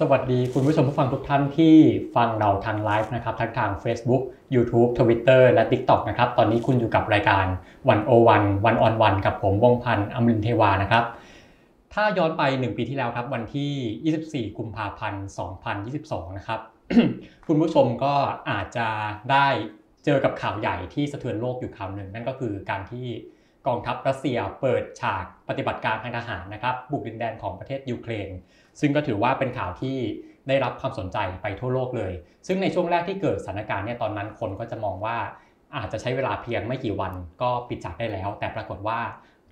สวัสดีคุณผู้ชมผู้ฟังทุกท่านที่ฟังเราทางไลฟ์นะครับทั้งทาง Facebook YouTube Twitter และ TikTok นะครับตอนนี้คุณอยู่กับรายการวันโอวันวันออนวันกับผมวงพันธ์อมรินเทวานะครับถ้าย้อนไป 1 ปีที่แล้วครับวันที่ 24 กุมภาพันธ์ 2022 นะครับ คุณผู้ชมก็อาจจะได้เจอกับข่าวใหญ่ที่สะเทือนโลกอยู่ข่าวหนึ่ง นั่นก็คือการที่กองทัพรัสเซียเปิดฉากปฏิบัติการทางทหารนะครับบุกดินแดนของประเทศยูเครน ซึ่งก็ถือว่าเป็นข่าวที่ได้รับความสนใจไปทั่วโลกเลย ซึ่งในช่วงแรกที่เกิดสถานการณ์เนี่ยตอนนั้นคนก็จะมองว่าอาจจะใช้เวลาเพียงไม่กี่วันก็ปิดฉากได้แล้ว แต่ปรากฏว่า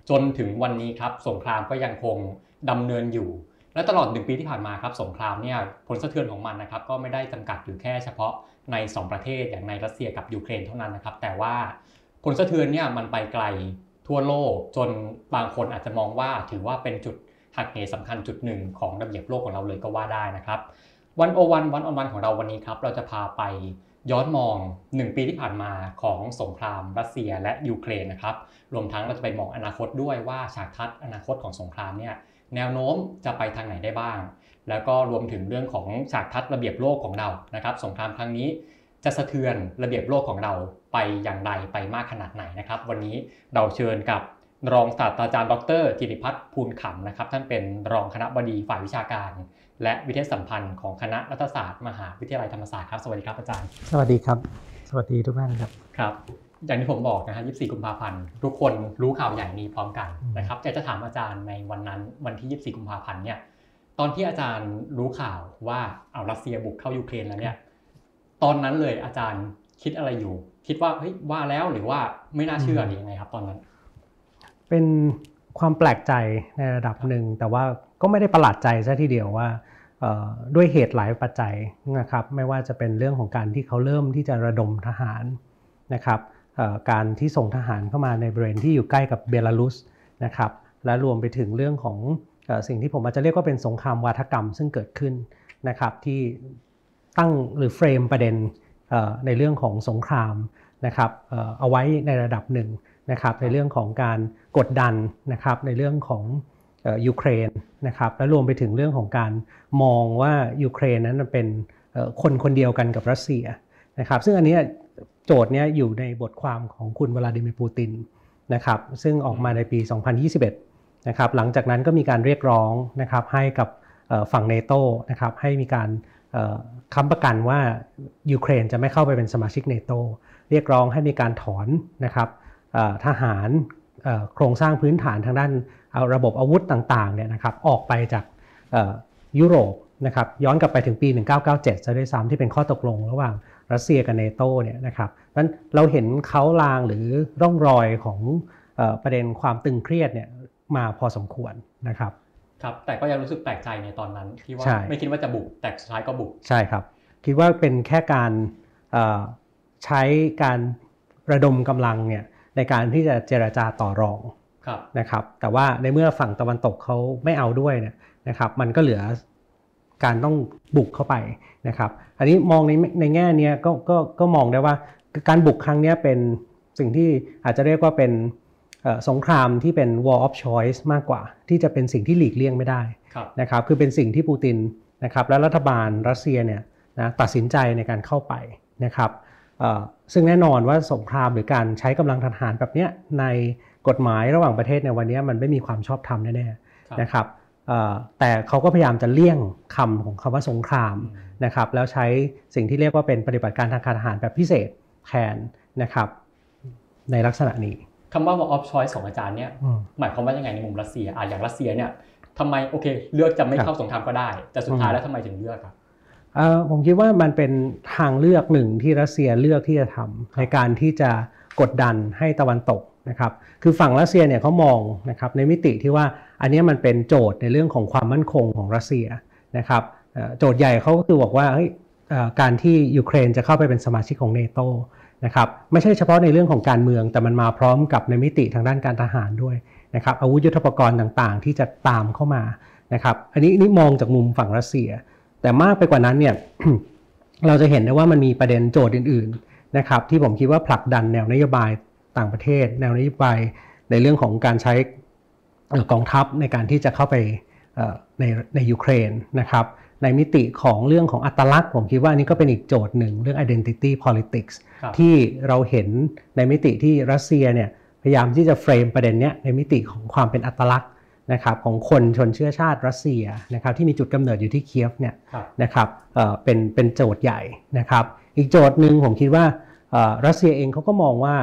จนถึงวันนี้ครับสงครามก็ยังคงดำเนินอยู่ และตลอดหนึ่งปีที่ผ่านมาครับสงครามเนี่ยผลสะเทือนของมันนะครับก็ไม่ได้จำกัดอยู่แค่เฉพาะใน 2 ประเทศอย่างในรัสเซียกับยูเครนเท่านั้นนะครับแต่ว่าผลสะเทือนเนี่ยมันไปไกลทั่วโลกจนบางคนอาจจะมองว่าถือว่าเป็นจุด หักเหสำคัญจุดหนึ่งของระเบียบโลกของเราเลยก็ว่าได้นะครับวันโอวันวันออนวันของเราวันนี้ครับเราจะพาไปย้อนมอง 1 ปีที่ผ่านมาของสงครามรัสเซียและยูเครนนะครับรวมทั้งเราจะไปมองอนาคตด้วยว่าฉากทัศน์อนาคตของสงครามเนี่ยแนวโน้มจะไปทางไหนได้บ้าง แล้วก็รวมถึงเรื่องของฉากทัศน์ระเบียบโลกของเรานะครับสงครามครั้งนี้จะสะเทือนระเบียบโลกของเราไปอย่างไรไปมากขนาดไหนนะครับ วันนี้เราเชิญกับ รองศาสตราจารย์ ดรจิติพัฒน์ภูลขำนะครับ ท่านเป็นรองคณะบดีฝ่ายวิชาการ และวิทยาสัมพันธ์ของคณะรัฐศาสตร์มหาวิทยาลัยธรรมศาสตร์ครับ สวัสดีครับอาจารย์ สวัสดีครับ สวัสดีทุกท่านครับ ครับ อย่างที่ผมบอกนะฮะ24 กุมภาพันธ์ ทุกคนรู้ข่าวใหญ่นี้พร้อมกันนะครับอยากจะถามอาจารย์ในวันนั้นวันที่ 24 กุมภาพันธ์เนี่ย ตอนที่อาจารย์รู้ข่าวว่าเอารัสเซียบุกเข้ายูเครนแล้วเนี่ย ตอนนั้นเลยอาจารย์คิดอะไรอยู่ คิดว่าเฮ้ยว่าแล้วหรือว่าไม่น่าเชื่อหรือยังไงครับ ตอนนั้น เป็นความแปลกใจในระดับหนึ่ง แต่ว่าก็ไม่ได้ประหลาดใจซะทีเดียวว่าด้วยเหตุหลายปัจจัยนะครับไม่ว่าจะเป็นเรื่องของการที่เขาเริ่มที่จะระดมทหารนะครับการที่ส่งทหารเข้ามาในบริเวณที่อยู่ใกล้กับเบลารุสนะครับและรวมไปถึงเรื่องของสิ่งที่ผมอาจจะเรียกว่าเป็นสงครามวาทกรรมซึ่งเกิดขึ้นนะครับที่ตั้งหรือเฟรมประเด็นในเรื่องของสงครามนะครับเอาไว้ในระดับหนึ่ง นะครับในเรื่องของการกดดันนะครับในเรื่องของยูเครนนะครับและรวมไปถึงเรื่องของการมองว่ายูเครนนั้นเป็นคนคนเดียวกันกับรัสเซียนะครับซึ่งอันนี้โจทย์นี้อยู่ในบทความของคุณวลาดิเมียร์ปูตินนะครับซึ่งออกมาในปี 2021นะครับหลังจากนั้นก็มีการเรียกร้องนะครับให้กับฝั่งเนโตนะครับให้มีการค้ำประกันว่ายูเครนจะไม่เข้าไปเป็นสมาชิกเนโตเรียกร้องให้มีการถอนนะครับ ทหารโครงสร้างพื้นฐานทางด้านระบบอาวุธต่างๆเนี่ยนะครับออกไปจากยุโรปนะครับย้อนกลับไปถึงปี 1997 จะได้ซ้ำที่เป็นข้อตกลงระหว่างรัสเซียกับเนโตเนี่ยนะครับนั้นเราเห็นเขาลางหรือร่องรอยของประเด็นความตึงเครียดเนี่ยมาพอสมควรนะครับครับแต่ก็ยังรู้สึกแปลกใจในตอนนั้นที่ว่าไม่คิดว่าจะบุกแต่สุดท้ายก็บุกใช่ครับ คิดว่าเป็นแค่การใช้การระดมกำลังเนี่ย ในการที่จะเจรจาต่อรองนะครับ แต่ว่าในเมื่อฝั่งตะวันตกเขาไม่เอาด้วยเนี่ยนะครับ มันก็เหลือการต้องบุกเข้าไปนะครับ อันนี้มองในในแง่นี้ก็ก็ก็มองได้ว่าการบุกครั้งนี้เป็นสิ่งที่อาจจะเรียกว่าเป็นสงครามที่เป็น war of choice มากกว่า ที่จะเป็นสิ่งที่หลีกเลี่ยงไม่ได้นะครับ คือเป็นสิ่งที่ปูตินนะครับและรัฐบาลรัสเซียเนี่ยนะตัดสินใจในการเข้าไปนะครับ ซึ่งแน่นอนว่าสงครามหรือการใช้กำลังทหารแบบนี้ในกฎหมายระหว่างประเทศในวันนี้มันไม่มีความชอบธรรมแน่ๆนะครับแต่เขาก็พยายามจะเลี่ยงคำของคำว่าสงครามนะครับแล้วใช้สิ่งที่เรียกว่าเป็นปฏิบัติการทางการทหารแบบพิเศษแทนนะครับในลักษณะนี้คำว่า war of choice ของอาจารย์เนี่ยหมายความว่ายังไงในมุมรัสเซียอะอย่างรัสเซียเนี่ยทำไมโอเค เลือกจะไม่เข้าสงครามก็ได้ แต่สุดท้ายแล้วทำไมถึงเลือกครับ ผมคิดว่ามันเป็นทางเลือกหนึ่งที่รัสเซียเลือกที่จะทำในการที่จะกดดันให้ตะวันตกนะครับ คือฝั่งรัสเซียเนี่ยเขามองนะครับในมิติที่ว่าอันนี้มันเป็นโจทย์ในเรื่องของความมั่นคงของรัสเซียนะครับโจทย์ใหญ่เขาก็คือบอกว่าการที่ยูเครนจะเข้าไปเป็นสมาชิกของเนโตนะครับไม่ใช่เฉพาะในเรื่องของการเมือง แต่มันมาพร้อมกับในมิติทางด้านการทหารด้วยนะครับอาวุธยุทโธปกรณ์ต่างๆ ที่จะตามเข้ามานะครับอันนี้นี่มองจากมุมฝั่งรัสเซีย แต่มากไปกว่านั้นเนี่ยเราจะเห็นได้ว่ามันมีประเด็นโจทย์อื่น ๆนะครับ ที่ผมคิดว่าผลักดันแนวนโยบายต่างประเทศ แนวนโยบายในเรื่องของการใช้กองทัพในการที่จะเข้าไปในในยูเครนนะครับในมิติของเรื่องของอัตลักษณ์ ผมคิดว่านี่ก็เป็นอีกโจทย์หนึ่งเรื่อง identity politics ที่เราเห็นในมิติที่รัสเซียเนี่ยพยายามที่จะเฟรมประเด็นนี้ในมิติของความเป็นอัตลักษณ์ นะครับของคนชนเชื้อชาติรัสเซียนะครับที่มีจุดกำเนิดอยู่ที่เคียฟเนี่ยนะครับเป็นเป็นโจทย์ใหญ่นะครับ อีกโจทย์หนึ่งผมคิดว่ารัสเซียเองเขาก็มองว่า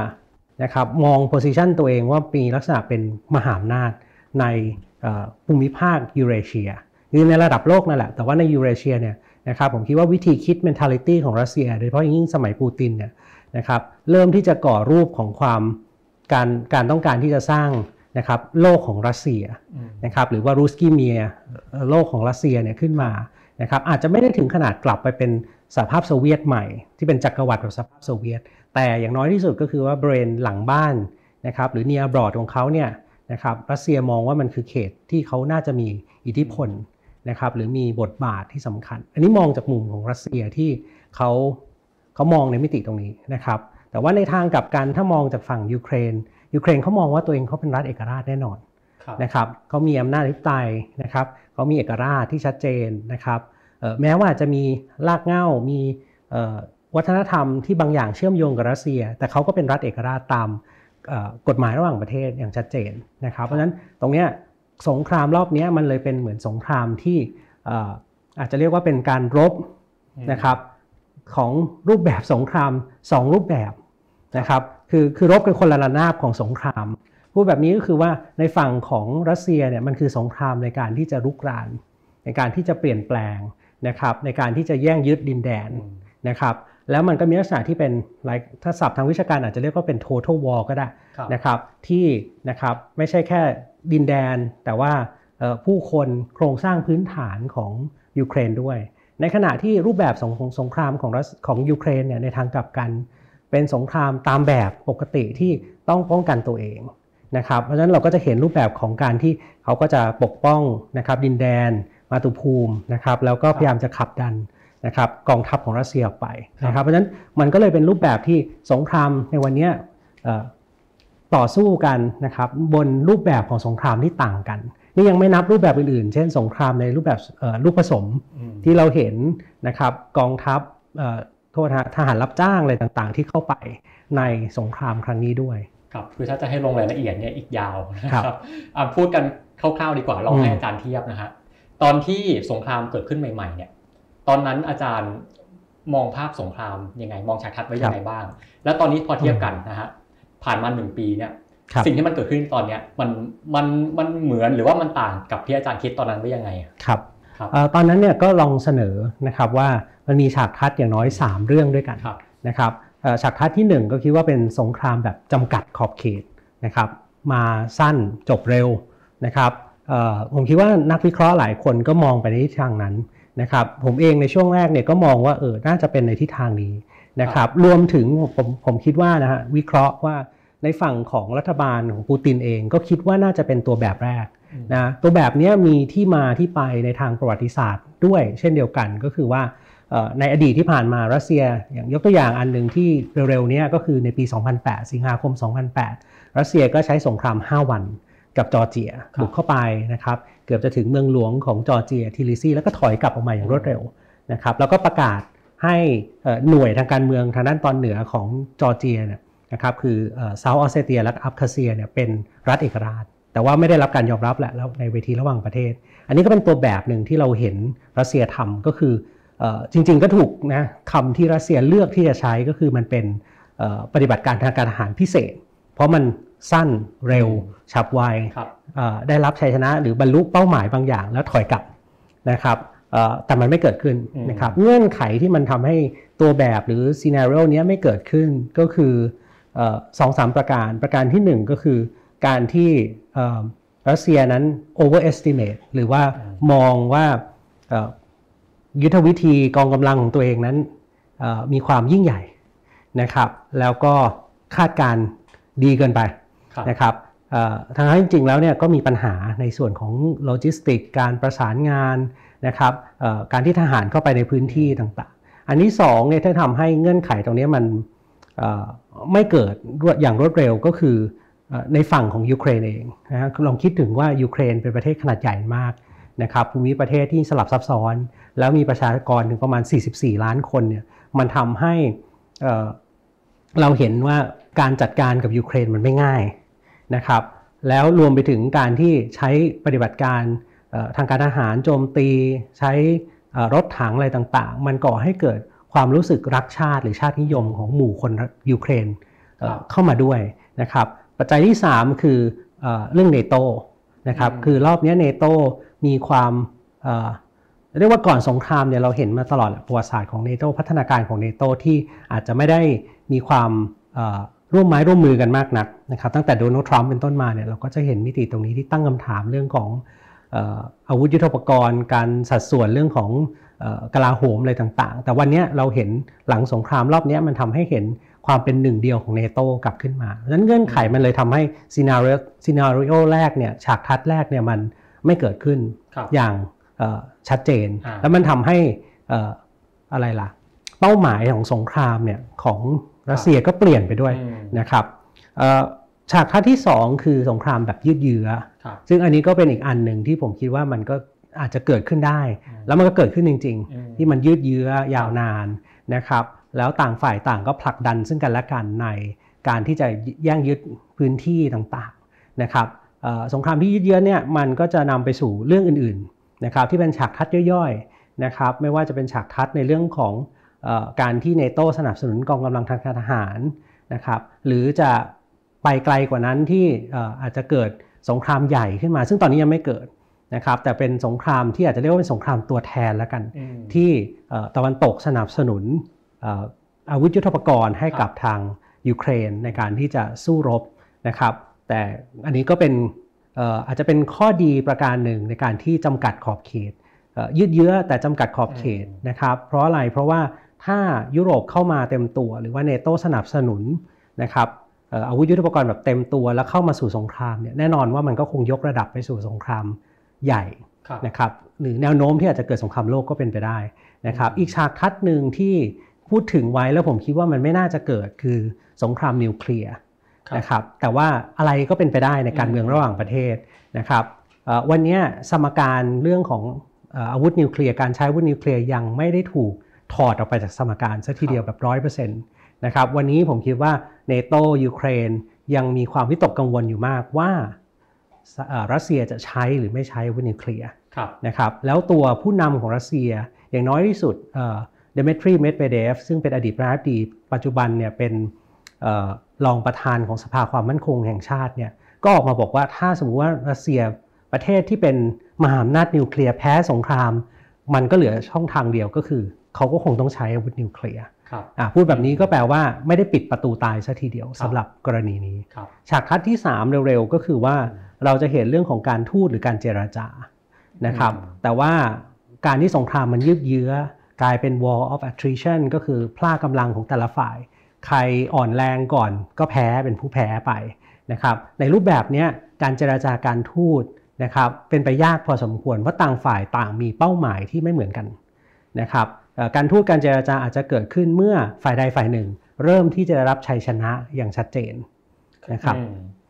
นะครับมองโพสิชันตัวเองว่ามีลักษณะเป็นมหาอำนาจในภูมิภาคยูเรเชียคือในระดับโลกนั่นแหละ แต่ว่าในยูเรเชียเนี่ยนะครับผมคิดว่าวิธีคิด mentality ของรัสเซีย โดยเฉพาะยิ่งสมัยปูตินเนี่ยนะครับเริ่มที่จะก่อรูปของความการการต้องการที่จะสร้าง นะครับโลกของรัสเซียนะครับหรือว่ารูสกีเมียโลกของรัสเซียเนี่ยขึ้นมานะครับอาจจะไม่ได้ถึงขนาดกลับไปเป็นสหภาพโซเวียตใหม่ ที่เป็นจักรวรรดิแบบสหภาพโซเวียต แต่อย่างน้อยที่สุดก็คือว่าแบบหลังบ้านนะครับหรือ near abroad ของเขาเนี่ยนะครับรัสเซียมองว่ามันคือเขตที่เขาน่าจะมีอิทธิพลนะครับหรือมีบทบาทที่สำคัญ อันนี้มองจากมุมของรัสเซียที่เขาเขามองในมิติตรงนี้นะครับแต่ว่าในทางกลับกันถ้ามองจากฝั่งยูเครน ยูเครนเขามองว่าตัวเองเขาเป็นรัฐเอกราชแน่นอนนะครับเขามีอำนาจทิปไตยนะครับเขามีเอกราชที่ชัดเจนนะครับแม้ว่าจะมีรากเหง้ามีวัฒนธรรมที่บางอย่างเชื่อมโยงกับรัสเซีย แต่เขาก็เป็นรัฐเอกราชตามกฎหมายระหว่างประเทศอย่างชัดเจนนะครับ เพราะฉะนั้นตรงนี้สงครามรอบนี้มันเลยเป็นเหมือนสงครามที่อาจจะเรียกว่าเป็นการรบนะครับของรูปแบบสงคราม 2 รูปแบบนะครับ คือคือรบกันคนละระนาบของสงคราม พูดแบบนี้ก็คือว่าในฝั่งของรัสเซียเนี่ยมันคือสงครามในการที่จะรุกราน ในการที่จะเปลี่ยนแปลงนะครับในการที่จะแย่งยึดดินแดนนะครับแล้วมันก็มีลักษณะที่เป็นถ้าศัพท์ทางวิชาการอาจจะเรียกว่าเป็น total war ก็ได้นะครับที่นะครับไม่ใช่แค่ดินแดน แต่ว่าผู้คนโครงสร้างพื้นฐานของยูเครนด้วย ในขณะที่รูปแบบสงสงครามของของยูเครนเนี่ยในทางกลับกัน เป็นสงครามตามแบบปกติที่ต้องป้องกันตัวเองนะครับเพราะฉะนั้นเราก็จะเห็นรูปแบบของการที่เขาก็จะปกป้องนะครับดินแดน มาตุภูมินะครับแล้วก็พยายามจะขับดันนะครับกองทัพของรัสเซียออกไปนะครับเพราะฉะนั้นมันก็เลยเป็นรูปแบบที่สงครามในวันนี้ต่อสู้กันนะครับบนรูปแบบของสงครามที่ต่างกัน นี่ยังไม่นับรูปแบบอื่นๆ เช่น สงครามในรูปแบบลูกผสมที่เราเห็นนะครับกองทัพ โทษทหารรับจ้างอะไรต่างๆ ที่เข้าไปในสงครามครั้งนี้ด้วยครับคือถ้าจะให้ลงรายละเอียดเนี่ยอีกยาวนะครับพูดกันคร่าวๆดีกว่าลองให้อาจารย์เทียบนะฮะตอนที่สงครามเกิดขึ้นใหม่ ๆ เนี่ย ตอนนั้นอาจารย์มองภาพสงครามยังไง มองฉากทัดไว้ยังไงบ้าง แล้วตอนนี้พอเทียบกันนะฮะผ่านมาหนึ่งปีเนี่ยสิ่งที่มันเกิดขึ้นตอนเนี้ยมันมันมันเหมือนหรือว่ามันต่างกับที่อาจารย์คิดตอนนั้นไว้ยังไงครับ ตอนนั้นเนี่ยก็ลองเสนอนะครับว่ามันมีฉากทัดอย่างน้อย 3 เรื่องด้วยกันนะครับฉากทัดที่ 1 ก็คิดว่าเป็นสงครามแบบจำกัดขอบเขตนะครับมาสั้นจบเร็วนะครับผมคิดว่านักวิเคราะห์หลายคนก็มองไปในทิศทางนั้นนะครับผมเองในช่วงแรกเนี่ยก็มองว่าเออน่าจะเป็นในทิศทางนี้นะครับรวมถึงผมผมคิดว่านะฮะวิเคราะห์ว่าในฝั่งของรัฐบาลของปูตินเองก็คิดว่าน่าจะเป็นตัวแบบแรก นะตัวแบบนี้มีที่มาที่ไปในทางประวัติศาสตร์ด้วย เช่นเดียวกันก็คือว่าในอดีตที่ผ่านมารัสเซียอย่างยกตัวอย่างอันหนึ่งที่เร็วๆนี้ก็คือในปี 2008 สิงหาคม 2008 รัสเซียก็ใช้สงคราม 5 วันกับจอร์เจียบุกเข้าไปนะครับเกือบจะถึงเมืองหลวงของจอร์เจียทบิลิซีแล้วก็ถอยกลับออกมาอย่างรวดเร็วนะครับแล้วก็ประกาศให้หน่วยทางการเมืองทางด้านตอนเหนือของจอร์เจียเนี่ยนะครับคือเซาท์ออสเตรเลียและอับคาเซียเนี่ยเป็นรัฐเอกราช แต่ว่าไม่ได้รับการยอมรับแหละแล้วในเวทีระหว่างประเทศ อันนี้ก็เป็นตัวแบบหนึ่งที่เราเห็นรัสเซียทำก็คือจริงๆก็ถูกนะคำที่รัสเซียเลือกที่จะใช้ก็คือมันเป็นปฏิบัติการทางการทหารพิเศษ เพราะมันสั้นเร็วฉับไวได้รับชัยชนะหรือบรรลุเป้าหมายบางอย่างแล้วถอยกลับนะครับแต่มันไม่เกิดขึ้นนะครับเงื่อนไขที่มันทำให้ตัวแบบหรือซีนารีโอนี้ไม่เกิดขึ้นก็คือสองสามประการประการที่หนึ่งก็คือ การที่รัสเซียนั้น overestimate หรือว่ามองว่ายุทธวิธีกองกำลังของตัวเองนั้นมีความยิ่งใหญ่นะครับ แล้วก็คาดการดีเกินไปนะครับทางนั้นจริงๆแล้วเนี่ยก็มีปัญหาในส่วนของโลจิสติกการประสานงานนะครับการที่ทหารเข้าไปในพื้นที่ต่างๆ อันนี้สองเนี่ยถ้าทำให้เงื่อนไขตรงนี้มันไม่เกิดอย่างรวดเร็วก็คือ ในฝั่งของยูเครนเองนะลองคิดถึงว่ายูเครนเป็นประเทศขนาดใหญ่มากนะครับภูมิประเทศที่สลับซับซ้อน แล้วมีประชากรถึงประมาณ 44 ล้านคนเนี่ยมันทำให้เราเห็นว่าการจัดการกับยูเครนมันไม่ง่ายนะครับแล้วรวมไปถึงการที่ใช้ปฏิบัติการทางการทหารโจมตี ใช้รถถังอะไรต่างๆ มันก่อให้เกิดความรู้สึกรักชาติหรือชาตินิยมของหมู่คนยูเครนเข้ามาด้วยนะครับ ปัจจัยที่ 3 คือเรื่องเนโตนะครับคือรอบนี้เนโตมีความเรียกว่าก่อนสงครามเนี่ยเราเห็นมาตลอดประวัติศาสตร์ของเนโตพัฒนาการของเนโตที่อาจจะไม่ได้มีความร่วมไม้ร่วมมือกันมากนักนะครับตั้งแต่โดนัลด์ทรัมป์เป็นต้นมาเนี่ยเราก็จะเห็นมิติตรงนี้ที่ตั้งคำถามเรื่องของอาวุธยุทโธปกรณ์ การสัดส่วนเรื่องของกลาโหมอะไรต่างๆ แต่วันนี้เราเห็นหลังสงครามรอบนี้มันทำให้เห็น ความเป็นหนึ่งเดียวของนาโตกลับขึ้นมาดังนั้นเงื่อนไขมันเลยทำให้ scenario scenario แรกเนี่ยฉากทัศน์แรกเนี่ยมันไม่เกิดขึ้นอย่างชัดเจน แล้วมันทำให้อะไรล่ะ เป้าหมายของสงครามเนี่ยของรัสเซียก็เปลี่ยนไปด้วยนะครับฉากทัดที่ 2 คือสงครามแบบยืดเยื้อ ซึ่งอันนี้ก็เป็นอีกอันหนึ่งที่ผมคิดว่ามันก็อาจจะเกิดขึ้นได้ แล้วมันก็เกิดขึ้นจริง ๆ ที่มันยืดเยื้อยาวนานนะครับ แล้วต่างฝ่ายต่างก็ผลักดันซึ่งกันและกันในการที่จะแย่งยึดพื้นที่ต่างๆนะครับสงครามที่ยืดเยื้อเนี่ยมันก็จะนำไปสู่เรื่องอื่นๆนะครับที่เป็นฉากทัดย่อยๆนะครับไม่ว่าจะเป็นฉากทัดในเรื่องของการที่เนโตสนับสนุนกองกำลังทางการทหารนะครับหรือจะไปไกลกว่านั้นที่อาจจะเกิดสงครามใหญ่ขึ้นมา ซึ่งตอนนี้ยังไม่เกิดนะครับแต่เป็นสงครามที่อาจจะเรียกว่าเป็นสงครามตัวแทนแล้วกัน ที่ตะวันตกสนับสนุน อาวุธยุทโธปกรณ์ให้กับทางยูเครนในการที่จะสู้รบนะครับ แต่อันนี้ก็เป็นอาจจะเป็นข้อดีประการหนึ่งในการที่จำกัดขอบเขตยืดเยื้อแต่จำกัดขอบเขตนะครับ เพราะอะไรเพราะว่าถ้ายุโรปเข้ามาเต็มตัว หรือว่าเนโตสนับสนุนนะครับอาวุธยุทโธปกรณ์แบบเต็มตัวแล้วเข้ามาสู่สงครามเนี่ยแน่นอนว่ามันก็คงยกระดับไปสู่สงครามใหญ่นะครับหรือแนวโน้มที่อาจจะเกิดสงครามโลกก็เป็นไปได้นะครับ อีกฉากทัดหนึ่งที่ พูดถึงไว้แล้วผมคิดว่ามันไม่น่าจะเกิดคือสงครามนิวเคลียร์นะครับแต่ว่าอะไรก็เป็นไปได้ในการเมืองระหว่างประเทศนะครับวันนี้สมการเรื่องของอาวุธนิวเคลียร์การใช้อาวุธนิวเคลียร์ยังไม่ได้ถูกถอดออกไปจากสมการซะทีเดียวแบบร้อยเปอร์เซ็นต์นะครับวันนี้ผมคิดว่าเนโตยูเครนยังมีความวิตกกังวลอยู่มากว่ารัสเซียจะใช้หรือไม่ใช้อาวุธนิวเคลียร์นะครับแล้วตัวผู้นำของรัสเซียอย่างน้อยที่สุด เดเมทรีเมดเบเดฟซึ่งเป็นอดีตประธานาธิบดีปัจจุบันเนี่ยเป็นรองประธานของสภาความมั่นคงแห่งชาติเนี่ยก็ออกมาบอกว่าถ้าสมมุติว่ารัสเซียประเทศที่เป็นมหาอำนาจนิวเคลียร์แพ้สงคราม มันก็เหลือช่องทางเดียวก็คือ เขาก็คงต้องใช้อาวุธนิวเคลียร์พูดแบบนี้ก็แปลว่าไม่ได้ปิดประตูตายซะทีเดียวสำหรับกรณีนี้ ฉากคัดที่ 3 เร็วๆ ก็คือว่าเราจะเห็นเรื่องของการทูตหรือการเจราจานะครับแต่ว่าการที่สงครามมันยืดเยื้อ กลายเป็น war of attrition ก็คือพล่ากำลังของแต่ละฝ่าย ใครอ่อนแรงก่อนก็แพ้เป็นผู้แพ้ไปนะครับ ในรูปแบบนี้การเจราจาการทูตนะครับเป็นไปยากพอสมควรเพราะต่างฝ่ายต่างมีเป้าหมายที่ไม่เหมือนกันนะครับการทูตการเจราจาอาจจะเกิดขึ้นเมื่อฝ่ายใดฝ่ายหนึ่ง เริ่มที่จะได้รับชัยชนะอย่างชัดเจนนะครับครับ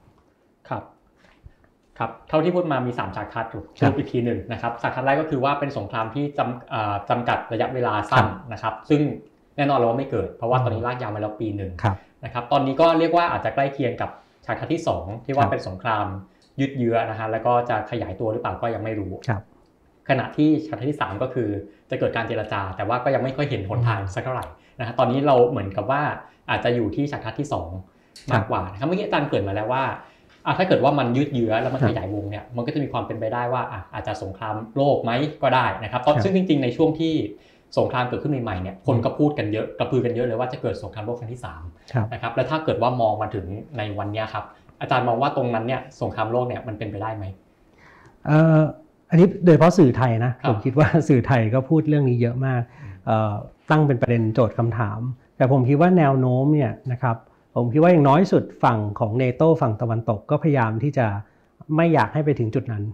ครับเท่าที่พูดมามี3ฉากคัดถูกสรุปอีกทีหนึ่งนะครับฉากคัดแรกก็คือว่าเป็นสงครามที่จำจำกัดระยะเวลาสั้นนะครับ ซึ่งแน่นอนเราไม่เกิด เพราะว่าตอนนี้ลากยาวมาแล้วปีหนึ่งนะครับตอนนี้ก็เรียกว่าอาจจะใกล้เคียงกับฉากคัดที่ 2 ที่ว่าเป็นสงครามยืดเยื้อนะฮะแล้วก็จะขยายตัวหรือเปล่าก็ยังไม่รู้ขณะที่ชั้นที่ 3 ก็คือจะเกิดการเจรจา แต่ว่าก็ยังไม่ค่อยเห็นหนทางสักเท่าไหร่นะฮะตอนนี้เราเหมือนกับว่าอาจจะอยู่ที่ชั้นที่ 2 มากกว่านะครับเมื่อกี้อาจารย์เกิดมาแล้วว่า ถ้าเกิดว่ามันยืดเยื้อแล้วมันขยายวงเนี่ยมันก็จะมีความเป็นไปได้ว่าอาจจะสงครามโลกไหมก็ได้นะครับซึ่งจริง ๆในช่วงที่สงครามเกิดขึ้นใหม่ๆเนี่ยคนก็พูดกันเยอะกระพือกันเยอะเลยว่าจะเกิดสงครามโลกครั้งที่3นะครับแล้วถ้าเกิดว่ามองมาถึงในวันนี้ครับอาจารย์มองว่าตรงนั้นเนี่ยสงครามโลกเนี่ยมันเป็นไปได้ไหมอันนี้โดยเฉพาะสื่อไทยนะผมคิดว่าสื่อไทยก็พูดเรื่องนี้เยอะมากตั้งเป็นประเด็นโจทย์คำถาม แต่ผมคิดว่าแนวโน้มเนี่ยนะครับ ผมคิดว่าอย่างน้อยสุดฝั่งของเนโตฝั่งตะวันตกก็พยายามที่จะไม่อยากให้ไปถึงจุดนั้น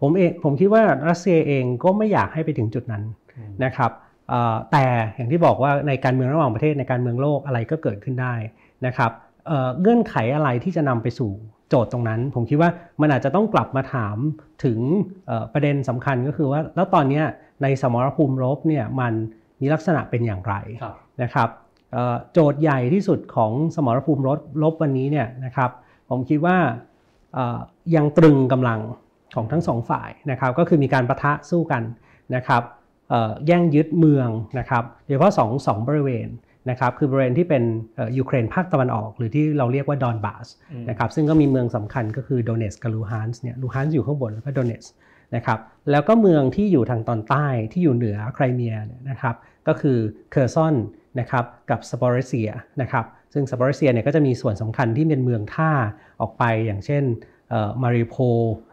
ผมเองผมคิดว่ารัสเซียเองก็ไม่อยากให้ไปถึงจุดนั้นนะครับแต่อย่างที่บอกว่าในการเมืองระหว่างประเทศในการเมืองโลกอะไรก็เกิดขึ้นได้นะครับเงื่อนไขอะไรที่จะนำไปสู่โจทย์ตรงนั้น ผมคิดว่ามันอาจจะต้องกลับมาถามถึงประเด็นสำคัญก็คือว่าแล้วตอนนี้ในสมรภูมิรบเนี่ยมันมีลักษณะเป็นอย่างไรนะครับ โจทย์ใหญ่ที่สุดของสมรภูมิรบรบวันนี้เนี่ยนะครับผมคิดว่ายังตรึงกำลังของทั้งสองฝ่ายนะครับก็คือมีการประทะสู้กันนะครับแย่งยึดเมืองนะครับโดยเฉพาะสองสองบริเวณนะครับคือบริเวณที่เป็นยูเครนภาคตะวันออก หรือที่เราเรียกว่าดอนบาสนะครับซึ่งก็มีเมืองสำคัญก็คือโดเนตสก์กับลูฮันสก์เนี่ยลูฮันสก์อยู่ข้างบนแล้วก็โดเนตสก์นะครับแล้วก็เมืองที่อยู่ทางตอนใต้ที่อยู่เหนือไครเมียนะครับก็คือเคอร์ซอน นะครับกับซาปอริซเซียนะครับซึ่งซาปอริซเซียเนี่ยก็จะมีส่วนสำคัญที่เป็นเมืองท่าออกไปอย่างเช่นมาริอูโปล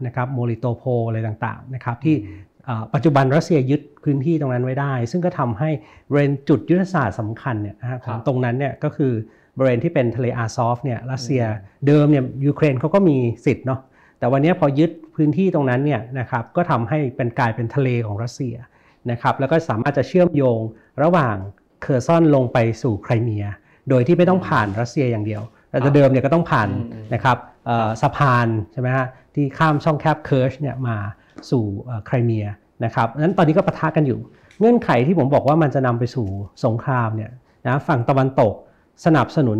นะครับเมลิโตโปลอะไรต่างๆนะครับที่ปัจจุบันรัสเซียยึดพื้นที่ตรงนั้นไว้ได้ ซึ่งก็ทำให้บริเวณจุดยุทธศาสตร์สำคัญเนี่ยนะของตรงนั้นเนี่ยก็คือบริเวณที่เป็นทะเลอาซอฟเนี่ยรัสเซียเดิมเนี่ยยูเครนเขาก็มีสิทธิ์เนาะแต่วันนี้พอยึดพื้นที่ตรงนั้นเนี่ยนะครับก็ทำให้เป็นกลายเป็นทะเลของรัสเซียนะครับแล้วก็สามารถจะเชื่อมโยงระหว่าง เคอร์ซอนลงไปสู่ไครเมีย โดยที่ไม่ต้องผ่านรัสเซียอย่างเดียว แต่เดิมเนี่ยก็ต้องผ่านนะครับสะพานใช่ไหมฮะที่ข้ามช่องแคบเคิร์ชเนี่ยมาสู่ไครเมียนะครับนั้นตอนนี้ก็ปะทะกันอยู่ เงื่อนไขที่ผมบอกว่ามันจะนำไปสู่สงครามเนี่ยนะฝั่งตะวันตกสนับสนุน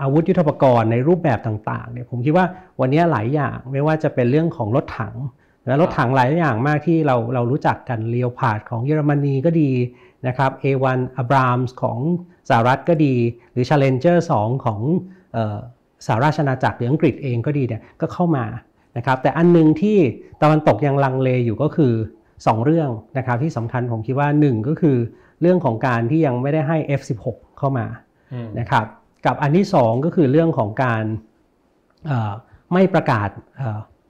อาวุธยุทโธปกรณ์ในรูปแบบต่างๆเนี่ยผมคิดว่าวันนี้หลายอย่างไม่ว่าจะเป็นเรื่องของรถถังนะรถถังหลายอย่างมากที่เราเรารู้จักกันเลียวพาดของเยอรมนีก็ดี นะครับ A1 Abrams ของสหรัฐก็ดี หรือ Challenger 2 ของสหราชอาณาจักรหรืออังกฤษเองก็ดีเนี่ยก็เข้ามานะครับแต่อันนึงที่ตะวันตกยังลังเลอยู่ก็คือ 2 เรื่องนะครับที่สำคัญผมคิดว่า 1 ก็คือเรื่องของการที่ยังไม่ได้ให้ F16 เข้ามานะครับกับอันที่ 2 ก็คือเรื่องของการไม่ประกาศ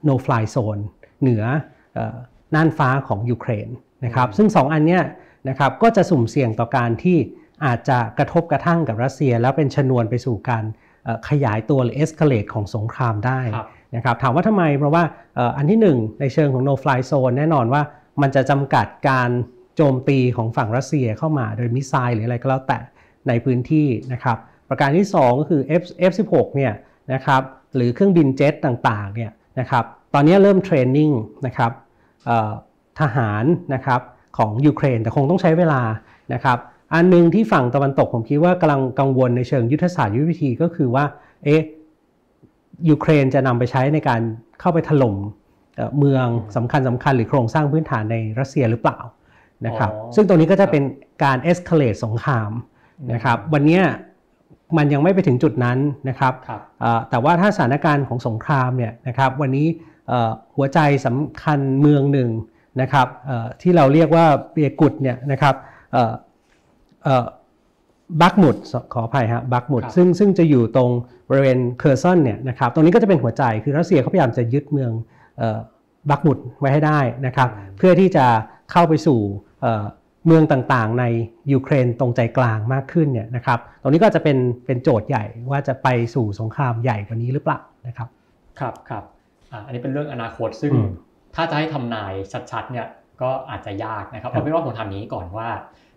no fly zone เหนือน่านฟ้าของยูเครนนะครับซึ่ง 2 อันเนี้ย นะครับก็จะสุ่มเสี่ยงต่อการที่อาจจะกระทบกระทั่งกับรัสเซีย แล้วเป็นชนวนไปสู่การขยายตัวหรือ escalate ของสงครามได้นะครับถามว่าทำไมเพราะว่าอันที่1ในเชิงของ no fly zone แน่นอนว่ามันจะจำกัดการโจมตีของฝั่งรัสเซียเข้ามาโดย missile หรืออะไรก็แล้วแต่ในพื้นที่นะครับประการที่ 2 ก็คือ F F16 เนี่ยนะครับหรือเครื่องบินเจ็ตต่างๆเนี่ยนะครับตอนนี้เริ่ม training นะครับทหารนะครับ ของยูเครน แต่คงต้องใช้เวลานะครับอันนึงที่ฝั่งตะวันตกผมคิดว่ากำลังกังวลในเชิงยุทธศาสตร์ยุทธวิธีก็คือว่าเอ๊ะยูเครนจะนำไปใช้ในการเข้าไปถล่มเมืองสำคัญสำคัญหรือโครงสร้างพื้นฐานในรัสเซียหรือเปล่านะครับซึ่งตรงนี้ก็จะเป็นการ escalate สงครามนะครับวันนี้มันยังไม่ไปถึงจุดนั้นนะครับครับแต่ว่าถ้าสถานการณ์ของสงครามเนี่ยนะครับวันนี้หัวใจสำคัญเมืองหนึ่ง นะครับที่เราเรียกว่าบัคมุตเนี่ยนะครับบักมุดขออภัยฮะบักมุดซึ่งซึ่งจะอยู่ตรงบริเวณเคอร์ซอนเนี่ยนะครับตรงนี้ก็จะเป็นหัวใจคือรัสเซียเขาพยายามจะยึดเมืองบักมุดไว้ให้ได้นะครับเพื่อที่จะเข้าไปสู่เมืองต่างๆ ในยูเครนตรงใจกลางมากขึ้นเนี่ยนะครับตรงนี้ก็จะเป็นเป็นโจทย์ใหญ่ว่าจะไปสู่สงครามใหญ่กว่านี้หรือเปล่านะครับครับครับอันนี้เป็นเรื่องอนาคตซึ่ง ถ้าจะให้ทำนายชัดๆเนี่ยก็อาจจะยากนะครับเอาเป็นว่าผมทำนี้ก่อนว่า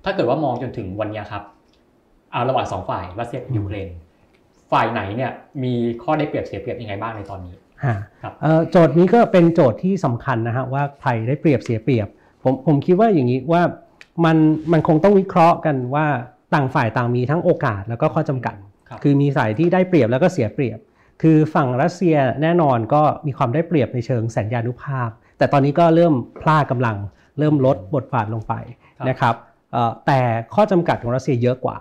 ถ้าเกิดว่ามองจนถึงวันนี้ครับเอาระหว่างสองฝ่ายรัสเซียกับยูเครนฝ่ายไหนเนี่ยมีข้อได้เปรียบเสียเปรียบยังไงบ้างในตอนนี้ครับโจทย์นี้ก็เป็นโจทย์ที่สำคัญนะฮะว่าใครได้เปรียบเสียเปรียบ ผมผมคิดว่าอย่างนี้ว่ามันมันคงต้องวิเคราะห์กันว่าต่างฝ่ายต่างมีทั้งโอกาสแล้วก็ข้อจำกัด คือมีสายที่ได้เปรียบแล้วก็เสียเปรียบ คือฝั่งรัสเซียแน่นอนก็มีความได้เปรียบในเชิงสัญญานุภาพ แต่ตอนนี้ก็เริ่มพลาดกำลัง เริ่มลดบทบาทลงไปนะครับแต่ข้อจำกัดของรัสเซียเยอะกว่า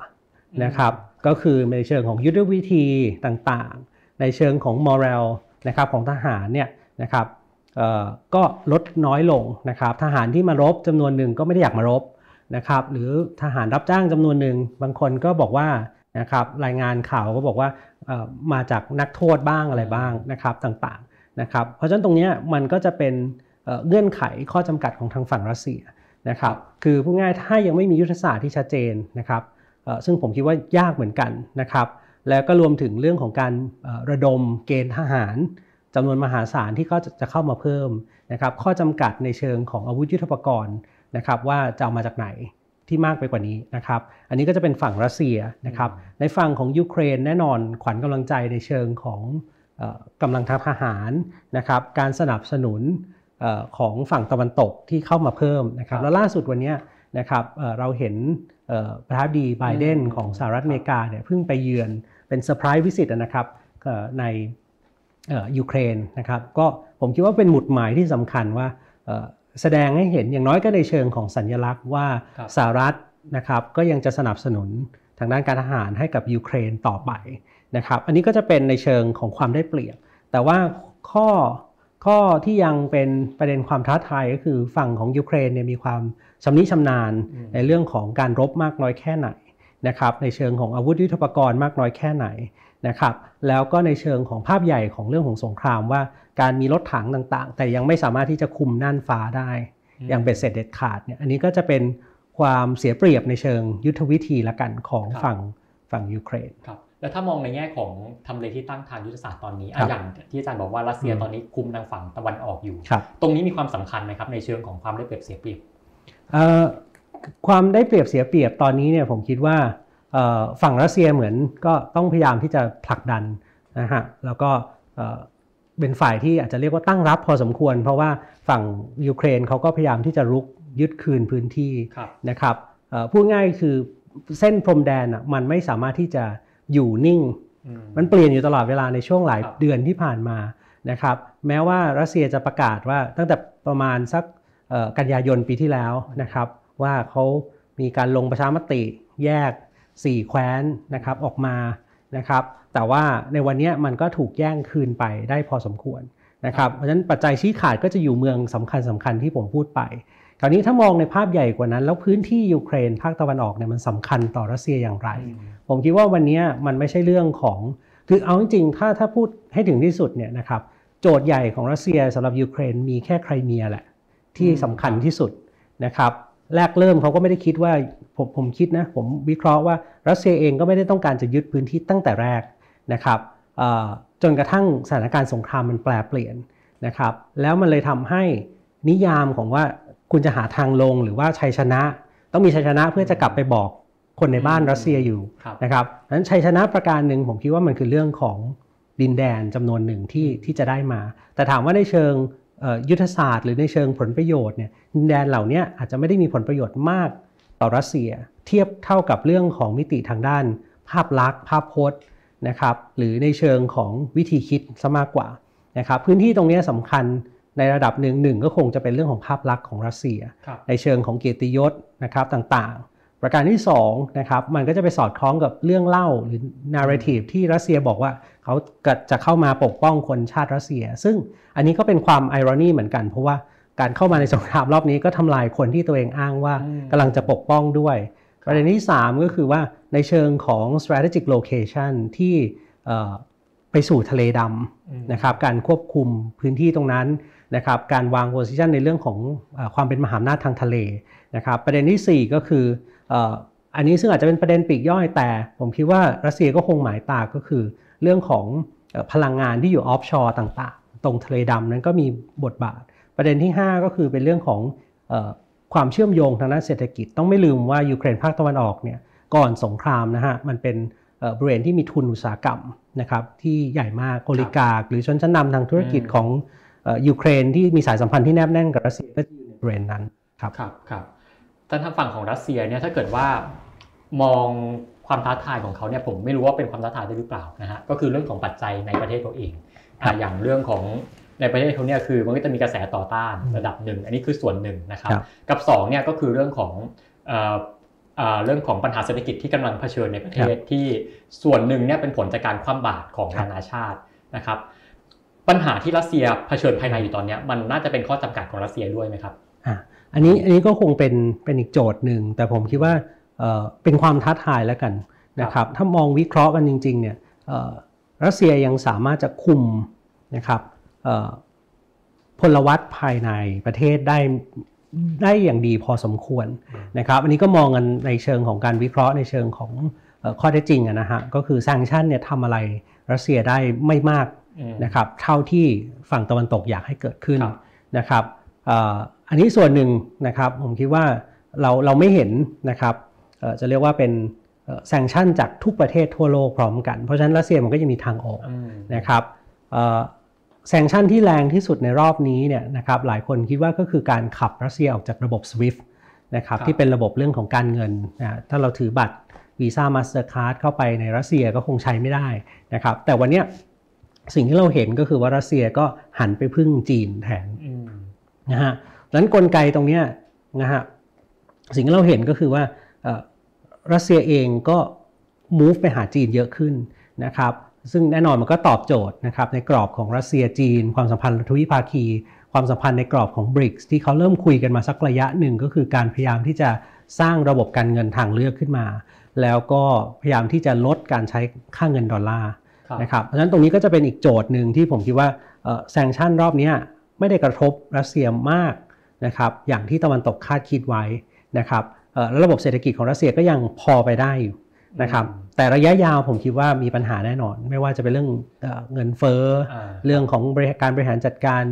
นะครับก็คือในเชิงของยุทธวิธีต่างๆ ในเชิงของมอรัลนะครับของทหารเนี่ยนะครับก็ลดน้อยลงนะครับทหารที่มารบจำนวนหนึ่งก็ไม่ได้อยากมารบนะครับหรือทหารรับจ้างจำนวนหนึ่งบางคนก็บอกว่านะครับรายงานข่าวก็บอกว่ามาจากนักโทษบ้างอะไรบ้างนะครับต่างๆ นะครับเพราะฉะนั้นตรงนี้มันก็จะเป็นเงื่อนไขข้อจำกัดของทางฝั่งรัสเซียนะครับคือพูดง่ายถ้ายังไม่มียุทธศาสตร์ที่ชัดเจนนะครับซึ่งผมคิดว่ายากเหมือนกันนะครับแล้วก็รวมถึงเรื่องของการระดมเกณฑ์ทหารจำนวนมหาศาลที่ก็จะเข้ามาเพิ่มนะครับข้อจำกัดในเชิงของอาวุธยุทโธปกรณ์นะครับว่าจะเอามาจากไหนที่มากไปกว่านี้นะครับ อันนี้ก็จะเป็นฝั่งรัสเซียนะครับ ในฝั่งของยูเครนแน่นอนขวัญกำลังใจในเชิงของ กำลังทางทหารนะครับ การสนับสนุนของฝั่งตะวันตกที่เข้ามาเพิ่มนะครับ แล้วล่าสุดวันนี้นะครับเราเห็นประธานาธิบดีไบเดนของสหรัฐอเมริกาเนี่ยเพิ่งไปเยือนเป็น surprise visit นะครับในยูเครนนะครับ ก็ผมคิดว่าเป็นหมุดหมายที่สำคัญว่าแสดงให้เห็นอย่างน้อยก็ในเชิงของสัญลักษณ์ว่าสหรัฐนะครับก็ยังจะสนับสนุนทางด้านการทหารให้กับยูเครนต่อไป นะครับ อันนี้ก็จะเป็นในเชิงของความได้เปรียบ แต่ว่าข้อข้อที่ยังเป็นประเด็นความท้าทายก็คือฝั่งของยูเครนเนี่ยมีความชำนิชำนาญในเรื่องของการรบมากน้อยแค่ไหนนะครับ ในเชิงของอาวุธยุทโธปกรณ์มากน้อยแค่ไหนนะครับ แล้วก็ในเชิงของภาพใหญ่ของเรื่องของสงครามว่าการมีรถถังต่างๆ แต่ยังไม่สามารถที่จะคุมน่านฟ้าได้อย่างเบ็ดเสร็จเด็ดขาดเนี่ย อันนี้ก็จะเป็นความเสียเปรียบในเชิงยุทธวิธีละกันของฝั่งฝั่งยูเครนครับ แล้วถ้ามองในแง่ของทำเลที่ตั้งทางยุทธศาสตร์ตอนนี้อย่างที่อาจารย์บอกว่ารัสเซียตอนนี้คุมทางฝั่งตะวันออกอยู่ ตรงนี้มีความสำคัญไหมครับในเชิงของความได้เปรียบเสียเปรียบความได้เปรียบเสียเปรียบตอนนี้เนี่ยผมคิดว่าฝั่งรัสเซียเหมือนก็ต้องพยายามที่จะผลักดันนะฮะแล้วก็เป็นฝ่ายที่อาจจะเรียกว่าตั้งรับพอสมควร เพราะว่าฝั่งยูเครนเขาก็พยายามที่จะรุกยึดคืนพื้นที่นะครับพูดง่ายคือเส้นพรมแดนอะมันไม่สามารถที่จะ อยู่นิ่ง มันเปลี่ยนอยู่ตลอดเวลาในช่วงหลายเดือนที่ผ่านมานะครับแม้ว่ารัสเซียจะประกาศว่าตั้งแต่ประมาณสักกันยายนปีที่แล้วนะครับ ว่าเขามีการลงประชามติแยก 4 แคว้นนะครับออกมานะครับ แต่ว่าในวันนี้มันก็ถูกแย่งคืนไปได้พอสมควร นะครับเพราะฉะนั้นปัจจัยชี้ขาดก็จะอยู่เมืองสำคัญสำคัญที่ผมพูดไป คราวนี้ถ้ามองในภาพใหญ่กว่านั้น แล้วพื้นที่ยูเครนภาคตะวันออกเนี่ยมันสำคัญต่อรัสเซียอย่างไร ผมคิดว่าวันนี้มันไม่ใช่เรื่องของคือเอาจริงๆถ้าถ้าพูดให้ถึงที่สุดเนี่ยนะครับโจทย์ใหญ่ของรัสเซียสำหรับยูเครนมีแค่ไครเมียแหละที่สำคัญที่สุดนะครับแรกเริ่มเขาก็ไม่ได้คิดว่าผมผมคิดนะผมวิเคราะห์ว่ารัสเซียเองก็ไม่ได้ต้องการจะยึดพื้นที่ตั้งแต่แรกนะครับ จนกระทั่งสถานการณ์สงครามมันแปลเปลี่ยนนะครับ แล้วมันเลยทำให้นิยามของว่าคุณจะหาทางลงหรือว่าชัยชนะ ต้องมีชัยชนะเพื่อจะกลับไปบอกคนในบ้านรัสเซียอยู่นะครับนั้นชัยชนะประการหนึ่งผมคิดว่ามันคือเรื่องของดินแดนจำนวนหนึ่งที่ที่จะได้มา แต่ถามว่าในเชิงยุทธศาสตร์หรือในเชิงผลประโยชน์เนี่ยดินแดนเหล่านี้อาจจะไม่ได้มีผลประโยชน์มากต่อรัสเซีย เทียบเท่ากับเรื่องของมิติทางด้าน ภาพลักษณ์ ภาพพจน์ นะครับหรือในเชิงของวิธีคิดซะมากกว่านะครับพื้นที่ตรงนี้สำคัญในระดับหนึ่งหนึ่งก็คงจะเป็นเรื่องของภาพลักษณ์ของรัสเซีย ในเชิงของเกียรติยศนะครับต่างๆ ประการที่2นะครับมันก็จะไปสอดคล้องกับเรื่องเล่าหรือnarrative ที่รัสเซียบอกว่าเขาจะเข้ามาปกป้องคนชาติรัสเซีย ซึ่งอันนี้ก็เป็นความ irony เหมือนกัน เพราะว่าการเข้ามาในสงครามรอบนี้ก็ทำลายคนที่ตัวเองอ้างว่ากำลังจะปกป้องด้วย ประเด็นที่ 3 ก็คือว่า ในเชิงของ strategic location ที่ไปสู่ทะเลดำนะครับการควบคุมพื้นที่ตรงนั้นนะครับการวาง position ในเรื่องของอความเป็นมหาอำนาจทางทะเลนะครับประเด็นที่ 4 ก็คืออันนี้ซึ่งอาจจะเป็นประเด็นปลีกย่อยแต่ ผมคิดว่ารัสเซียก็คงหมายตาก็คือ เรื่องของพลังงานที่อยู่ offshore ต่างๆ ตรงทะเลดำนั้นก็มีบทบาท ประเด็นที่ 5 ก็คือเป็นเรื่องของความเชื่อมโยงทางด้านเศรษฐกิจต้องไม่ลืมว่ายูเครนภาคตะวันออกเนี่ย ก่อนสงครามนะฮะมันเป็นบริเวณที่มีทุนอุตสาหกรรมนะครับที่ใหญ่มาก oligarch หรือชนชั้นนำทางธุรกิจของยูเครนที่มีสายสัมพันธ์ที่แนบแน่นกับรัสเซียก็จะอยู่ในบริเวณนั้นครับครับครับแต่ทางฝั่งของรัสเซียเนี่ยถ้าเกิดว่ามองความท้าทายของเขาเนี่ยผมไม่รู้ว่าเป็นความท้าทายได้หรือเปล่านะฮะก็คือเรื่องของปัจจัยในประเทศเขาเองอย่างเรื่องของในประเทศเขาเนี่ยคือมันก็จะมีกระแสต่อต้านระดับหนึ่งอันนี้คือส่วนหนึ่งนะครับ กับ2เนี่ยก็คือเรื่องของ เรื่องของปัญหาเศรษฐกิจที่กำลังเผชิญในประเทศที่ส่วนหนึ่งเนี่ยเป็นผลจากการคว่ำบาตรของนานาชาตินะครับ ปัญหาที่รัสเซียเผชิญภายในอยู่ตอนนี้มันน่าจะเป็นข้อจำกัดของรัสเซียด้วยไหมครับอ่าอันนี้อันนี้ก็คงเป็นเป็นอีกโจทย์หนึ่งแต่ผมคิดว่าเป็นความท้าทายแล้วกันนะครับถ้ามองวิเคราะห์กันจริงๆเนี่ยรัสเซียยังสามารถจะคุมนะครับพลวัตภายในประเทศได้ ได้อย่างดีพอสมควรนะครับอันนี้ก็มองกันในเชิงของการวิเคราะห์ในเชิงของข้อเท็จจริงนะฮะก็คือซังชันเนี่ยทำอะไรรัสเซียได้ไม่มากนะครับเท่าที่ฝั่งตะวันตกอยากให้เกิดขึ้นนะครับอันนี้ส่วนหนึ่งนะครับผมคิดว่าเราเราไม่เห็นนะครับจะเรียกว่าเป็นแซงชั่นจากทุกประเทศทั่วโลกพร้อมกัน เพราะฉะนั้นรัสเซียมันก็จะมีทางออกนะครับ แซงชั่นที่แรงที่สุดในรอบนี้เนี่ยนะครับหลายคนคิดว่าก็คือการขับรัสเซียออกจากระบบ SWIFT นะครับที่เป็นระบบเรื่องของการเงินนะถ้าเราถือบัตรวีซ่ามาสเตอร์คาร์ดเข้าไปในรัสเซียก็คงใช้ไม่ได้นะครับแต่วันนี้สิ่งที่เราเห็นก็คือว่ารัสเซียก็หันไปพึ่งจีนแทนนะฮะดังนั้นกลไกตรงนี้นะฮะสิ่งที่เราเห็นก็คือว่ารัสเซียเองก็ move ไปหาจีนเยอะขึ้นนะครับ ซึ่งแน่นอนมันก็ตอบโจทย์นะครับในกรอบของรัสเซียจีน ความสัมพันธ์ทวิภาคี ความสัมพันธ์ในกรอบของ BRICS ที่เขาเริ่มคุยกันมาสักระยะหนึ่งก็คือการพยายามที่จะสร้างระบบการเงินทางเลือกขึ้นมา แล้วก็พยายามที่จะลดการใช้ค่าเงินดอลลาร์นะครับเพราะฉะนั้นตรงนี้ก็จะเป็นอีกโจทย์หนึ่งที่ผมคิดว่าแซงชั่นรอบนี้ไม่ได้กระทบรัสเซียมากนะครับอย่างที่ตะวันตกคาดคิดไว้นะครับแล้วระบบเศรษฐกิจของรัสเซียก็ยังพอไปได้อยู่ นะครับแต่ระยะยาวผมคิดว่ามีปัญหาแน่นอน ไม่ว่าจะเป็นเรื่องเงินเฟ้อเรื่องของการบริหารจัดการ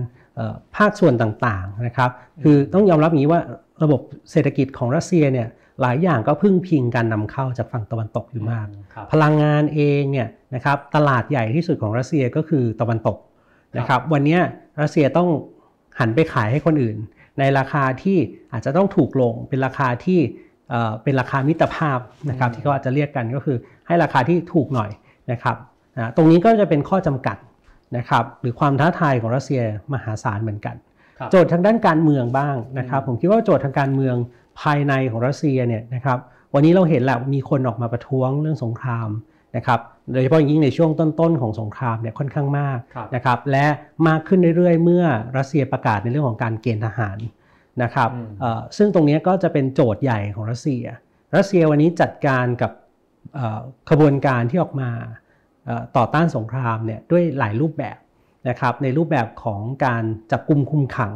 ภาคส่วนต่างๆนะครับคือต้องยอมรับอย่างนี้ว่าระบบเศรษฐกิจของรัสเซียเนี่ยหลายอย่างก็พึ่งพิงการนำเข้าจากฝั่งตะวันตกอยู่มาก พลังงานเองเนี่ยนะครับตลาดใหญ่ที่สุดของรัสเซียก็คือตะวันตกนะครับวันนี้รัสเซียต้องหันไปขายให้คนอื่น ในราคาที่อาจจะต้องถูกลงเป็นราคาที่ เป็นราคามิตรภาพนะครับที่เขาอาจจะเรียกกันก็คือให้ราคาที่ถูกหน่อยนะครับตรงนี้ก็จะเป็นข้อจำกัดนะครับหรือความท้าทายของรัสเซียมหาศาลเหมือนกัน โจทย์ทางด้านการเมืองบ้างนะครับผมคิดว่าโจทย์ทางการเมืองภายในของรัสเซียเนี่ยนะครับวันนี้เราเห็นแหละมีคนออกมาประท้วงเรื่องสงครามนะครับโดยเฉพาะยิ่งในช่วงต้นๆของสงครามเนี่ยค่อนข้างมากนะครับและมากขึ้นเรื่อยๆ เมื่อรัสเซียประกาศในเรื่องของการเกณฑ์ทหาร นะครับซึ่งตรงนี้ก็จะเป็นโจทย์ใหญ่ของรัสเซีย รัสเซียวันนี้จัดการกับขบวนการที่ออกมาต่อต้านสงครามเนี่ยด้วยหลายรูปแบบนะครับในรูปแบบของการจับกลุ่มคุมขัง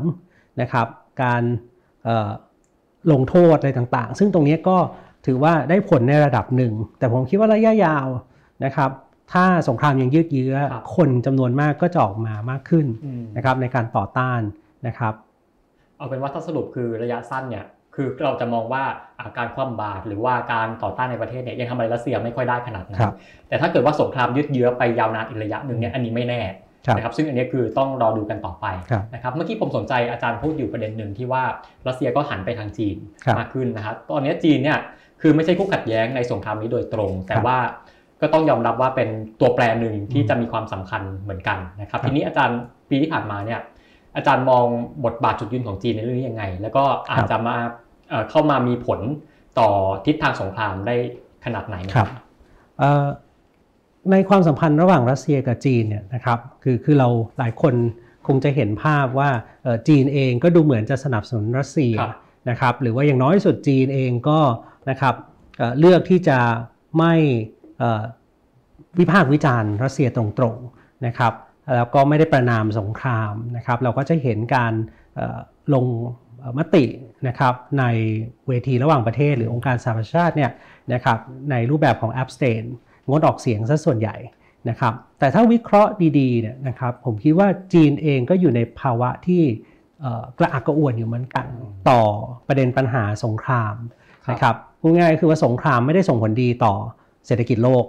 นะครับการลงโทษอะไรต่างๆ ซึ่งตรงนี้ก็ถือว่าได้ผลในระดับหนึ่ง แต่ผมคิดว่าระยะยาวนะครับถ้าสงครามยังยืดเยื้อ คนจำนวนมากก็จะออกมามากขึ้นนะครับในการต่อต้านนะครับ เอาเป็นว่าถ้าสรุปคือระยะสั้นเนี่ยคือเราจะมองว่าอาการคว่ำบาตรหรือว่าการต่อต้านในประเทศเนี่ยยังทำอะไรรัสเซียไม่ค่อยได้ขนาดนั้นแต่ถ้าเกิดว่าสงครามยืดเยื้อไปยาวนานอีกระยะหนึ่งเนี่ยอันนี้ไม่แน่นะครับซึ่งอันนี้คือต้องรอดูกันต่อไปนะครับเมื่อกี้ผมสนใจอาจารย์พูดอยู่ประเด็นหนึ่งที่ว่ารัสเซียก็หันไปทางจีนมากขึ้นนะครับตอนนี้จีนเนี่ยคือไม่ใช่คู่ขัดแย้งในสงครามนี้โดยตรง แต่ว่าก็ต้องยอมรับว่าเป็นตัวแปรหนึ่งที่จะมีความสำคัญเหมือนกันนะครับทีนี้อาจารย์ปีที่ผ่านมาเนี่ย อาจารย์มองบทบาทจุดยืนของจีนในเรื่องนี้ยังไง แล้วก็อาจจะมาเข้ามามีผลต่อทิศทางสงครามได้ขนาดไหนครับในความสัมพันธ์ระหว่างรัสเซียกับจีนเนี่ยนะครับคือคือเราหลายคนคงจะเห็นภาพว่าจีนเองก็ดูเหมือนจะสนับสนุนรัสเซียนะครับหรือว่าอย่างน้อยสุดจีนเองก็นะครับเลือกที่จะไม่วิพากษ์วิจารณ์รัสเซียตรงๆนะครับ แล้วก็ไม่ได้ประนามสงครามนะครับ เราก็จะเห็นการลงมตินะครับในเวทีระหว่างประเทศ หรือองค์การสหประชาชาติเนี่ยนะครับในรูปแบบของ abstain งดออกเสียงซะส่วนใหญ่นะครับ แต่ถ้าวิเคราะห์ดีๆเนี่ยนะครับผมคิดว่าจีนเองก็อยู่ในภาวะที่กระอักกระอ่วนอยู่เหมือนกันต่อประเด็นปัญหาสงครามนะครับพูดง่ายๆคือว่าสงครามไม่ได้ส่งผลดีต่อเศรษฐกิจโลก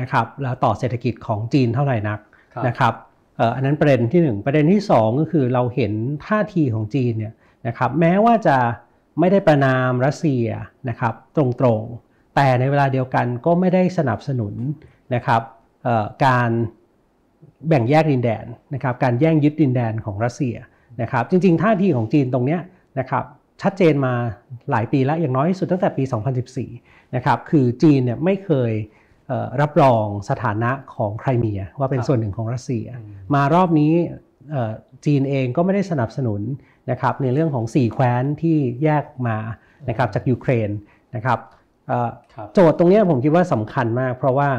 นะครับแล้วต่อเศรษฐกิจของจีนเท่าไหร่นักนะครับ อันนั้นประเด็นที่ 1 ประเด็นที่ 2 ก็คือเราเห็นท่าทีของจีนเนี่ยนะครับแม้ว่าจะไม่ได้ประนามรัสเซียนะครับตรงๆ แต่ในเวลาเดียวกันก็ไม่ได้สนับสนุนนะครับการแบ่งแยกดินแดนนะครับการแย่งยึดดินแดนของรัสเซียนะครับจริงๆ ท่าทีของจีนตรงเนี้ยนะครับชัดเจนมาหลายปีแล้วอย่างน้อยที่สุดตั้งแต่ปี 2014นะครับคือจีนเนี่ยไม่เคย รับรองสถานะของไครเมียว่าเป็นส่วนหนึ่งของรัสเซีย มารอบนี้จีนเองก็ไม่ได้สนับสนุนนะครับในเรื่องของ 4 แคว้นที่แยกมานะครับจากยูเครนนะครับโจทย์ตรงนี้ผมคิดว่าสำคัญมาก เพราะว่า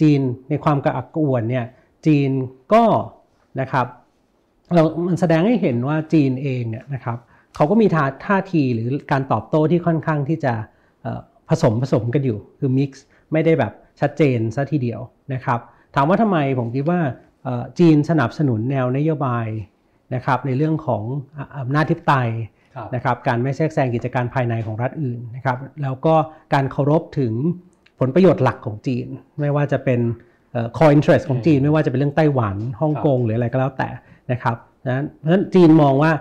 จีนในความกระอักกระอ่วนเนี่ยจีนก็นะครับเรามันแสดงให้เห็นว่าจีนเองเนี่ยนะครับเขาก็มีท่าท่าทีหรือการตอบโต้ที่ค่อนข้างที่จะผสมผสมกันอยู่คือมิกซ์ไม่ได้แบบ ชัดเจนซะทีเดียวนะครับ ถามว่าทำไมผมคิดว่าจีนสนับสนุนแนวนโยบายนะครับในเรื่องของอำนาจทิพไตยนะครับการไม่แทรกแซงกิจการภายในของรัฐอื่นนะครับแล้วก็การเคารพถึงผลประโยชน์หลักของจีน ไม่ว่าจะเป็นเอ่อ core interest ของจีน ไม่ว่าจะเป็นเรื่องไต้หวันฮ่องกงหรืออะไรก็แล้วแต่นะครับนั้นเพราะฉะนั้นจีนมองว่า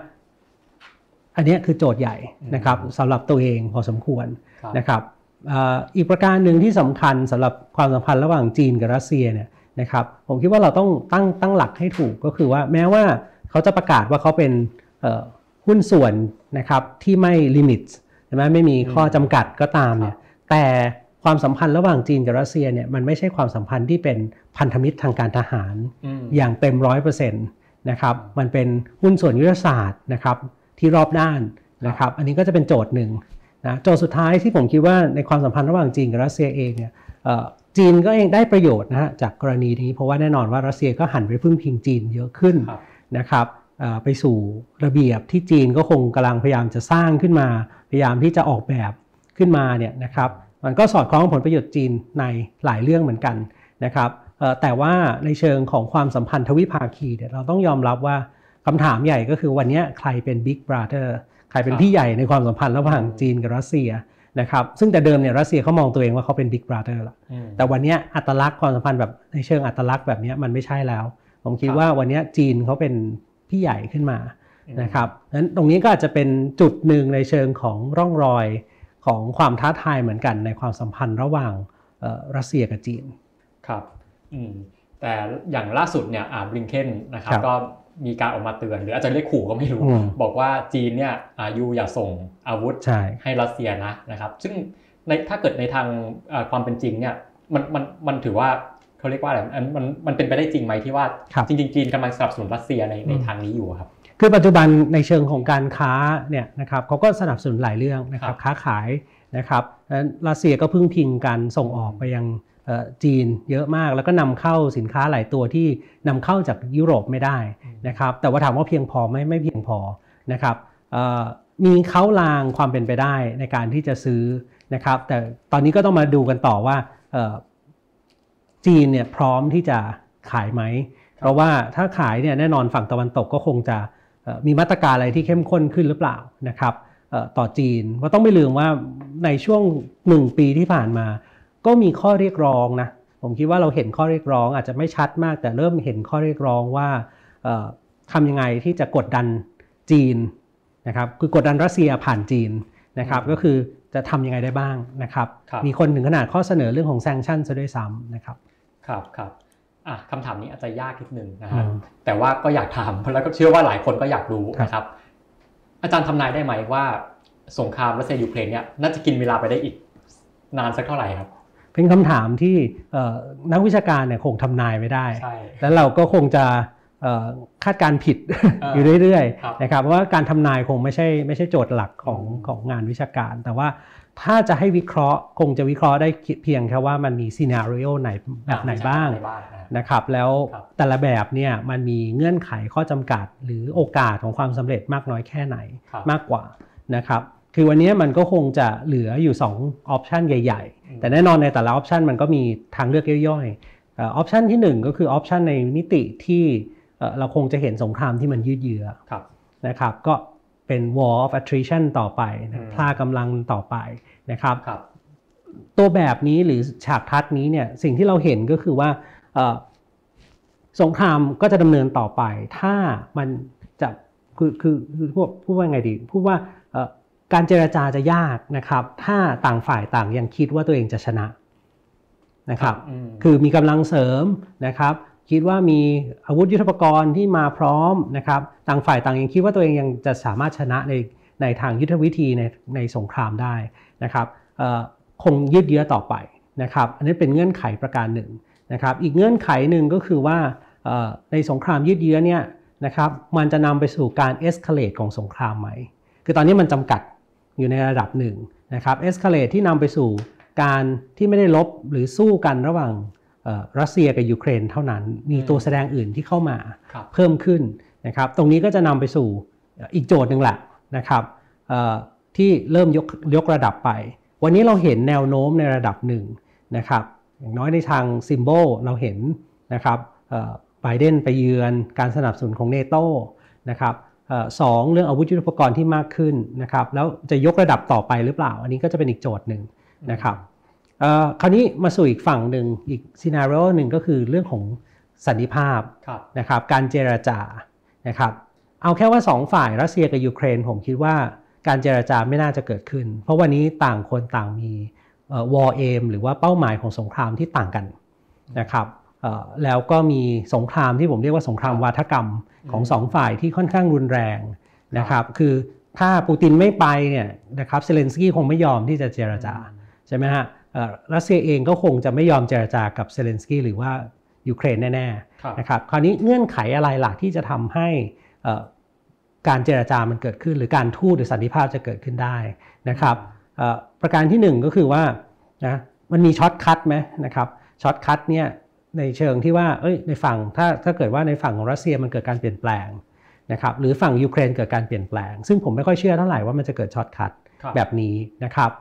อันเนี้ยคือโจทย์ใหญ่นะครับสำหรับตัวเองพอสมควรครับนะครับเอ่ออีกประการหนึ่งที่สำคัญสำหรับความสัมพันธ์ระหว่างจีนกับรัสเซียเนี่ยนะครับผมคิดว่าเราต้องตั้งตั้งหลักให้ถูกก็คือว่าแม้ว่าเขาจะประกาศว่าเขาเป็นเอ่อหุ้นส่วนนะครับที่ไม่ลิมิตใช่ไหมไม่มีข้อจำกัดก็ตามเนี่ยแต่ความสัมพันธ์ระหว่างจีนกับรัสเซียเนี่ยมันไม่ใช่ความสัมพันธ์ที่เป็นพันธมิตรทางการทหารอืมอย่างเต็มร้อยเปอร์เซ็นต์นะครับมันเป็นหุ้นส่วนยุทธศาสตร์นะครับที่รอบด้านนะครับ อันนี้ก็จะเป็นโจทย์หนึ่ง นะโจทย์สุดท้ายที่ผมคิดว่าในความสัมพันธ์ระหว่างจีนกับรัสเซียเองเนี่ยเอ่อจีนก็เองได้ประโยชน์นะฮะจากกรณีนี้ เพราะว่าแน่นอนว่ารัสเซียก็หันไปพึ่งพิงจีนเยอะขึ้นครับนะครับเอ่อไปสู่ระเบียบที่จีนก็คงกำลังพยายามจะสร้างขึ้นมา พยายามที่จะออกแบบขึ้นมาเนี่ยนะครับมันก็สอดคล้องกับผลประโยชน์จีนในหลายเรื่องเหมือนกันนะครับเอ่อแต่ว่าในเชิงของความสัมพันธ์ทวิภาคีเนี่ยเราต้องยอมรับว่าคำถามใหญ่ก็คือวันเนี้ยใครเป็น Big Brother ใคร เป็นครับพี่ใหญ่ในความสัมพันธ์ระหว่างจีนกับรัสเซียนะครับซึ่งแต่เดิมเนี่ยรัสเซียเขามองตัวเองว่าเขาเป็น Big Brother ละอืมแต่วันเนี้ยอัตลักษณ์ความสัมพันธ์แบบในเชิงอัตลักษณ์แบบเนี้ยมันไม่ใช่แล้ว ผมคิดครับว่าวันเนี้ยจีนเขาเป็นพี่ใหญ่ขึ้นมาอืมนะครับนั้นตรงนี้ก็อาจจะเป็นจุดหนึ่งในเชิงของร่องรอยของความท้าทายเหมือนกันในความสัมพันธ์ระหว่างเอ่อรัสเซียกับจีน ครับอืมแต่อย่างล่าสุดเนี่ยอ่าบริงเคนนะครับครับก็ มีการออกมาเตือน หรืออาจจะเรียกขู่ก็ไม่รู้อืมบอกว่าจีนเนี่ยอายูอย่าส่งอาวุธใช่ให้รัสเซียนะนะครับ ซึ่งในถ้าเกิดในทางเอ่อความเป็นจริงเนี่ยมันมันมันถือว่าเขาเรียกว่าอะไรมันมันมันเป็นไปได้จริงไหมที่ว่าครับจริงๆจีนกำลังสนับสนุนรัสเซียในในอืมทางนี้อยู่อะครับคือปัจจุบันในเชิงของการค้าเนี่ยนะครับเขาก็สนับสนุนหลายเรื่องนะคครัรับบค้าขายนะครับนั้นรัสเซียก็พึ่งพิงการส่งออกไปยังเอ่อ จีนเยอะมาก แล้วก็นำเข้าสินค้าหลายตัวที่นำเข้าจากยุโรปไม่ได้นะครับ แต่ว่าถามว่าเพียงพอไหมไม่เพียงพอนะครับเอ่อมีเขาลางความเป็นไปได้ในการที่จะซื้อนะครับ แต่ตอนนี้ก็ต้องมาดูกันต่อว่าเอ่อจีนเนี่ยพร้อมที่จะขายไหม เพราะว่าถ้าขายเนี่ยแน่นอนฝั่งตะวันตกก็คงจะเอ่อมีมาตรการอะไรที่เข้มข้นขึ้นหรือเปล่านะครับเอ่อต่อจีนเพราะต้องไม่ลืมว่าในช่วงหนึ่งปีที่ผ่านมา ก็มีข้อเรียกร้องนะผมคิดว่าเราเห็นข้อเรียกร้อง อาจจะไม่ชัดมาก แต่เริ่มเห็นข้อเรียกร้องว่าเอ่อทำยังไงที่จะกดดันจีนนะครับคือกดดันรัสเซียผ่านจีนนะครับอืมก็คือจะทำยังไงได้บ้างนะครับครับมีคนถึงขนาดข้อเสนอเรื่องของแซงชั่นซะด้วยซ้ำนะครับครับครับอะคำถามนี้อาจจะยากนิดนึงนะอืฮะมแต่ว่าก็อยากถามแล้วก็เชื่อว่าหลายคนก็อยากรู้ครับนะครับ อาจารย์ทำนายได้ไหมว่าสงครามรัสเซียยูเครนเนี่ยน่าจะกินเวลาไปได้อีกนานสักเท่าไหร่ครับ เป็นคำถามที่เอ่อนักวิชาการเนี่ยคงทำนายไม่ได้ใช่แล้วเราก็คงจะเอ่อคาดการณ์ผิดเอออยู่เรื่อยครับๆนะครับเพราะว่าการทำนายคงไม่ใช่ไม่ใช่โจทย์หลักของอืมของงานวิชาการ แต่ว่าถ้าจะให้วิเคราะห์คงจะวิเคราะห์ได้เพียงแค่ว่ามันมี scenario ไหนแบบไหนบ้างในบ้างนะนะครับแล้วครับแต่ละแบบเนี่ยมันมีเงื่อนไขข้อจำกัด หรือโอกาสของความสำเร็จมากน้อยแค่ไหนครับมากกว่านะครับ คือวันนี้มันก็คงจะเหลืออยู่2 option ใหญ่อืมๆแต่แน่นอนในแต่ละ option มันก็มีทางเลือกย่อยๆออปชันที่ 1 ก็คือออปชันในมิติที่เอ่อเราคงจะเห็นสงครามที่มันยืดเยื้อครับนะครับก็เป็น war of attrition ต่อไปนะอืมพลากำลังต่อไปนะครับครับตัวแบบนี้หรือฉากทัศน์นี้เนี่ยสิ่งที่เราเห็นก็คือว่าเอ่อสงครามก็จะดำเนินต่อไป ถ้ามันจะคือคือคือพูดพูดว่าไงดีพูดว่าเอ่อ การเจรจาจะยากนะครับ ถ้าต่างฝ่ายต่างยังคิดว่าตัวเองจะชนะนะครับอืมคือมีกำลังเสริมนะครับ คิดว่ามีอาวุธยุทโธปกรณ์ที่มาพร้อมนะครับ ต่างฝ่ายต่างยังคิดว่าตัวเองยังจะสามารถชนะในในทางยุทธวิธีในในสงครามได้นะครับเอ่อคงยืดเยื้อต่อไปนะครับ อันนี้เป็นเงื่อนไขประการหนึ่งนะครับ อีกเงื่อนไขหนึ่งก็คือว่าเอ่อในสงครามยืดเยื้อเนี่ยนะครับ มันจะนำไปสู่การ escalate ของสงครามไหม คือตอนนี้มันจำกัด อยู่ในระดับหนึ่งนะครับ escalate ที่นำไปสู่การที่ไม่ได้รบหรือสู้กันระหว่างเอ่อรัสเซียกับยูเครนเท่านั้น มีตัวแสดงอื่นที่เข้ามาครับเพิ่มขึ้นนะครับตรงนี้ก็จะนำไปสู่อีกโจทย์หนึ่งแหละนะครับเอ่อที่เริ่มยกยกระดับไป วันนี้เราเห็นแนวโน้มในระดับหนึ่งนะครับอย่างน้อยในทาง symbol เราเห็นนะครับไบเดนไปเยือนการสนับสนุนของเนโตนะครับเอ่อ สองเรื่องอาวุธยุทโธปกรณ์ที่มากขึ้นนะครับแล้วจะยกระดับต่อไปหรือเปล่า อันนี้ก็จะเป็นอีกโจทย์หนึ่งนะครับเอ่อคราวนี้มาสู่อีกฝั่งหนึ่งอีกซีนารีโอหนึ่งก็คือเรื่องของสันติภาพครับนะครับการเจรจานะครับเอาแค่ว่าสองฝ่ายรัสเซียกับยูเครนผมคิดว่าการเจรจาไม่น่าจะเกิดขึ้น เพราะวันนี้ต่างคนต่างมีวอร์เอมหรือว่าเป้าหมายของสงครามที่ต่างกันนะครับเอ่อ แล้วก็มีสงครามที่ผมเรียกว่าสงครามวาทกรรมของสองฝ่ายที่ค่อนข้างรุนแรงนะครับ คือถ้าปูตินไม่ไปเนี่ยนะครับเซเลนสกี้คงไม่ยอมที่จะเจรจาใช่ไหมฮะเอ่อรัสเซียเองก็คงจะไม่ยอมเจรจากับเซเลนสกี้หรือว่ายูเครนแน่ครับๆนะครับคราวนี้เงื่อนไขอะไรล่ะที่จะทำให้เอ่อการเจรจามันเกิดขึ้น หรือการทูตหรือสันติภาพจะเกิดขึ้นได้นะครับเอ่อประการที่หนึ่งก็คือว่านะมันมี shortcut ไหมนะครับ shortcut เนี่ย ในเชิงที่ว่าเอ้ยในฝั่งถ้าถ้าเกิดว่าในฝั่งของรัสเซียมันเกิดการเปลี่ยนแปลงนะครับหรือฝั่งยูเครนเกิดการเปลี่ยนแปลง ซึ่งผมไม่ค่อยเชื่อเท่าไหร่ว่ามันจะเกิด shortcut ครับแบบนี้นะครับ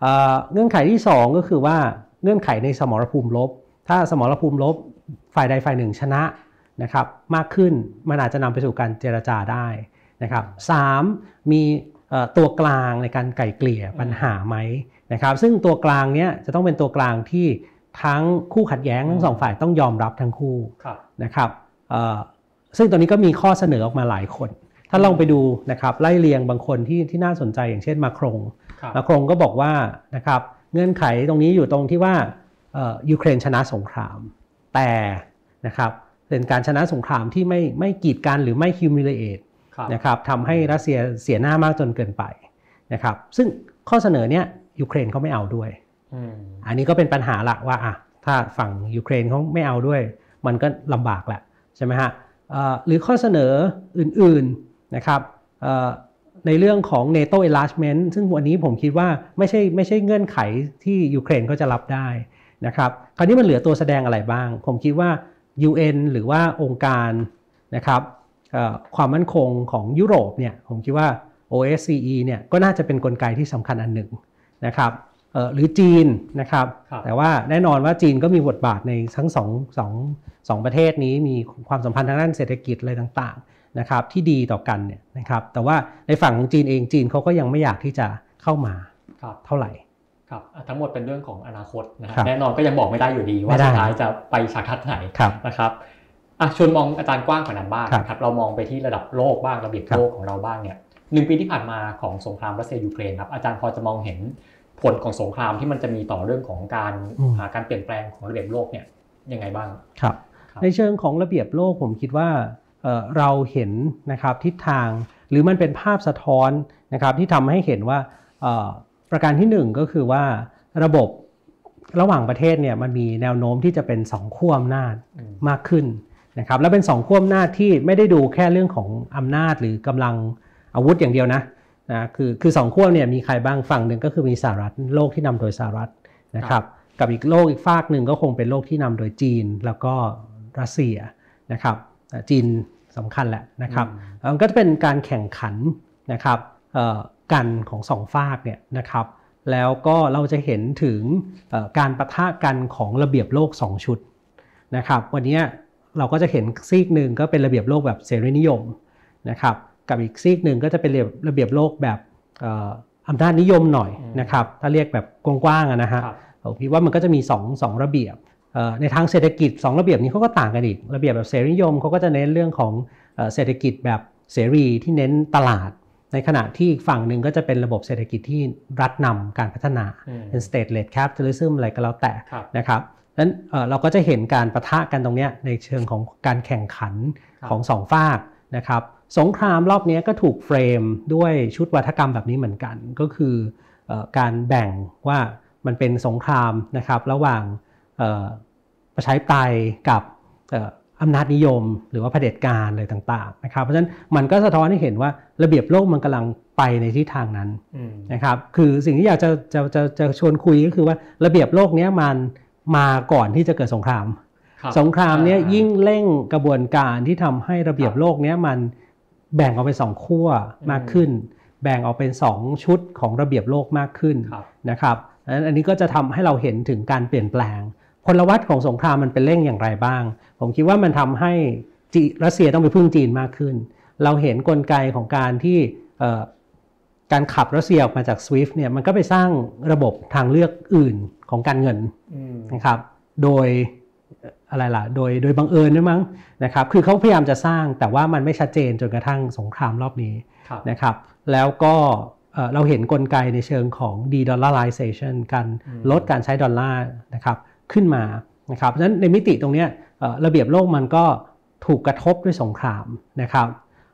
เอ่อเงื่อนไขที่ 2 ก็คือว่าเงื่อนไขในสมรภูมิรบ ถ้าสมรภูมิรบฝ่ายใดฝ่ายหนึ่งชนะนะครับมากขึ้นมันอาจจะนำไปสู่การเจรจาได้นะครับสามมีเอ่อตัวกลางในการไกล่เกลี่ยปัญหาไหมนะครับซึ่งตัวกลางเนี้ยจะต้องเป็นตัวกลางที่ ทั้งคู่ขัดแย้งทั้งสองฝ่ายต้องยอมรับทั้งคู่ครับนะครับเอ่อซึ่งตอนนี้ก็มีข้อเสนอออกมาหลายคน ถ้าลองไปดูนะครับไล่เรียงบางคนที่ที่น่าสนใจอย่างเช่นมาครงครับมาครงก็บอกว่านะครับเงื่อนไขตรงนี้อยู่ตรงที่ว่าเอ่อยูเครนชนะสงคราม แต่นะครับเป็นการชนะสงครามที่ไม่ไม่กีดกันหรือไม่ humiliate ครับนะครับทำให้รัสเซียเสียหน้ามากจนเกินไปนะครับซึ่งข้อเสนอเนี้ยยูเครนเขาไม่เอาด้วย อันนี้ก็เป็นปัญหาละว่าอะถ้าฝั่งยูเครนเขาไม่เอาด้วย มันก็ลำบากแหละใช่ไหมฮะหรือข้อเสนออื่นๆนะครับในเรื่องของ NATO enlargement ซึ่งวันนี้ผมคิดว่าไม่ใช่ไม่ใช่เงื่อนไขที่ยูเครนเขาจะรับได้นะครับคราวนี้มันเหลือตัวแสดงอะไรบ้าง ผมคิดว่า UN หรือว่าองค์การนะครับความมั่นคงของยุโรปเนี่ยผมคิดว่า OSCE เนี่ยก็น่าจะเป็นนกลไกที่สำคัญอันหนึ่งนะครับ หรือจีนนะครับครับแต่ว่าแน่นอนว่าจีนก็มีบทบาทในทั้งสองสองสองประเทศนี้มีความสัมพันธ์ทางด้านเศรษฐกิจอะไรต่างๆนะครับที่ดีต่อกันเนี่ยนะครับแต่ว่าในฝั่งของจีนเองจีนเขาก็ยังไม่อยากที่จะเข้ามาครับเท่าไหร่ครับอะทั้งหมดเป็นเรื่องของอนาคตนะฮะครับแน่นอนก็ยังบอกไม่ได้อยู่ดีไม่ว่าได้สุดท้ายจะไปฉากทัดไหนครับนะครับอะชวนมองอาจารย์กว้างกว่านั้นบ้างครับนะครับเรามองไปที่ระดับโลกบ้างระเบียบครับโลกของเราบ้างเนี่ยหนึ่งปีที่ผ่านมาของสงครามรัสเซียยูเครนครับอาจารย์พอจะมองเห็น ผลของสงครามที่มันจะมีต่อเรื่องของการหาการเปลี่ยนแปลงของระเบียบโลกเนี่ยยังไงบ้างครับครับในเชิงของระเบียบโลกผมคิดว่าเอ่อเราเห็นนะครับทิศทางหรือมันเป็นภาพสะท้อนนะครับที่ทำให้เห็นว่าเอ่อประการที่หนึ่งก็คือว่าระบบระหว่างประเทศเนี่ยมันมีแนวโน้มที่จะเป็นสองขั้วอำนาจอืมมากขึ้นนะครับและเป็นสองขั้วอำนาจที่ไม่ได้ดูแค่เรื่องของอำนาจหรือกำลังอาวุธอย่างเดียวนะ นะคือคือสองขั้วเนี่ยมีใครบ้างฝั่งหนึ่งก็คือมีสหรัฐโลกที่นำโดยสหรัฐนะครับกับอีกโลกอีกฝากหนึ่งก็คงเป็นโลกที่นำโดยจีนแล้วก็รัสเซียนะครับอะจีนสำคัญแหละนะครับอืมมันก็จะเป็นการแข่งขันนะครับเอ่อกันของสองฝากเนี่ยนะครับแล้วก็เราจะเห็นถึงเอ่อการประทะกันของระเบียบโลก 2 ชุดนะครับวันนี้เราก็จะเห็นซีกหนึ่งก็เป็นระเบียบโลกแบบเสรีนิยมนะครับ กับอีกซีกหนึ่งก็จะเป็นระเบียบระเบียบโลกแบบเอ่ออำนาจนิยมหน่อยอืมนะครับ ถ้าเรียกแบบกว้างๆอะนะฮะครับผมคิดว่ามันก็จะมี2งระเบียบเอ่อในทางเศรษฐกิจ 2 ระเบียบนี้เขาก็ต่างกันอีก ระเบียบแบบเสรีนิยมเขาก็จะเน้นเรื่องของเอ่อเศรษฐกิจแบบเสรีที่เน้นตลาด ในขณะที่อีกฝั่งหนึ่งก็จะเป็นระบบเศรษฐกิจที่รัฐนำการพัฒนาอืมเป็น state led capitalism อะไรก็แล้วแต่ครับนะครับนั้นเอ่อเราก็จะเห็นการประทะกันตรงเนี้ยในเชิงของการแข่งขันครับของสองฝากนะครับ สงครามรอบเนี้ยก็ถูกเฟรมด้วยชุดวัฒกรรมแบบนี้เหมือนกัน ก็คือเอ่อการแบ่งว่ามันเป็นสงครามนะครับระหว่างเอ่อประชาธิปไตยกับเอ่ออำนาจนิยม หรือว่าเผด็จการอะไรต่างๆนะครับ เพราะฉะนั้นมันก็สะท้อนให้เห็นว่าระเบียบโลกมันกำลังไปในทิศทางนั้นอืมนะครับคือสิ่งที่อยากจะจะจะจะชวนคุยก็คือว่าระเบียบโลกเนี้ยมันมาก่อนที่จะเกิดสงครามครับสงครามเนี้ยอ่ายิ่งเร่งกระบวนการที่ทำให้ระเบียบครับโลกเนี้ยมัน แบ่งออกเป็นสองขั้วมากขึ้น แบ่งออกเป็นสองชุดของระเบียบโลกมากขึ้นครับนะครับอันนั้นอันนี้ก็จะทำให้เราเห็นถึงการเปลี่ยนแปลงพลวัตของสงครามมันเป็นเร่งอย่างไรบ้าง ผมคิดว่ามันทำให้จีรัสเซียต้องไปพึ่งจีนมากขึ้น เราเห็นกลไกของการที่เอ่อการขับรัสเซียออกมาจาก SWIFT เนี่ยมันก็ไปสร้างระบบทางเลือกอื่นของการเงินอืมนะครับ โดย อะไรล่ะโดยโดยบังเอิญด้วยมั้งนะครับคือเขาพยายามจะสร้างแต่ว่ามันไม่ชัดเจนจนกระทั่งสงครามรอบนี้ครับนะครับแล้วก็เอ่อเราเห็นกลไกในเชิงของ de-dollarization การอืมลดการใช้ดอลลาร์นะครับขึ้นมานะครับเพราะฉะนั้นในมิติตรงเนี้ยเอ่อระเบียบโลกมันก็ถูกกระทบด้วยสงครามนะครับ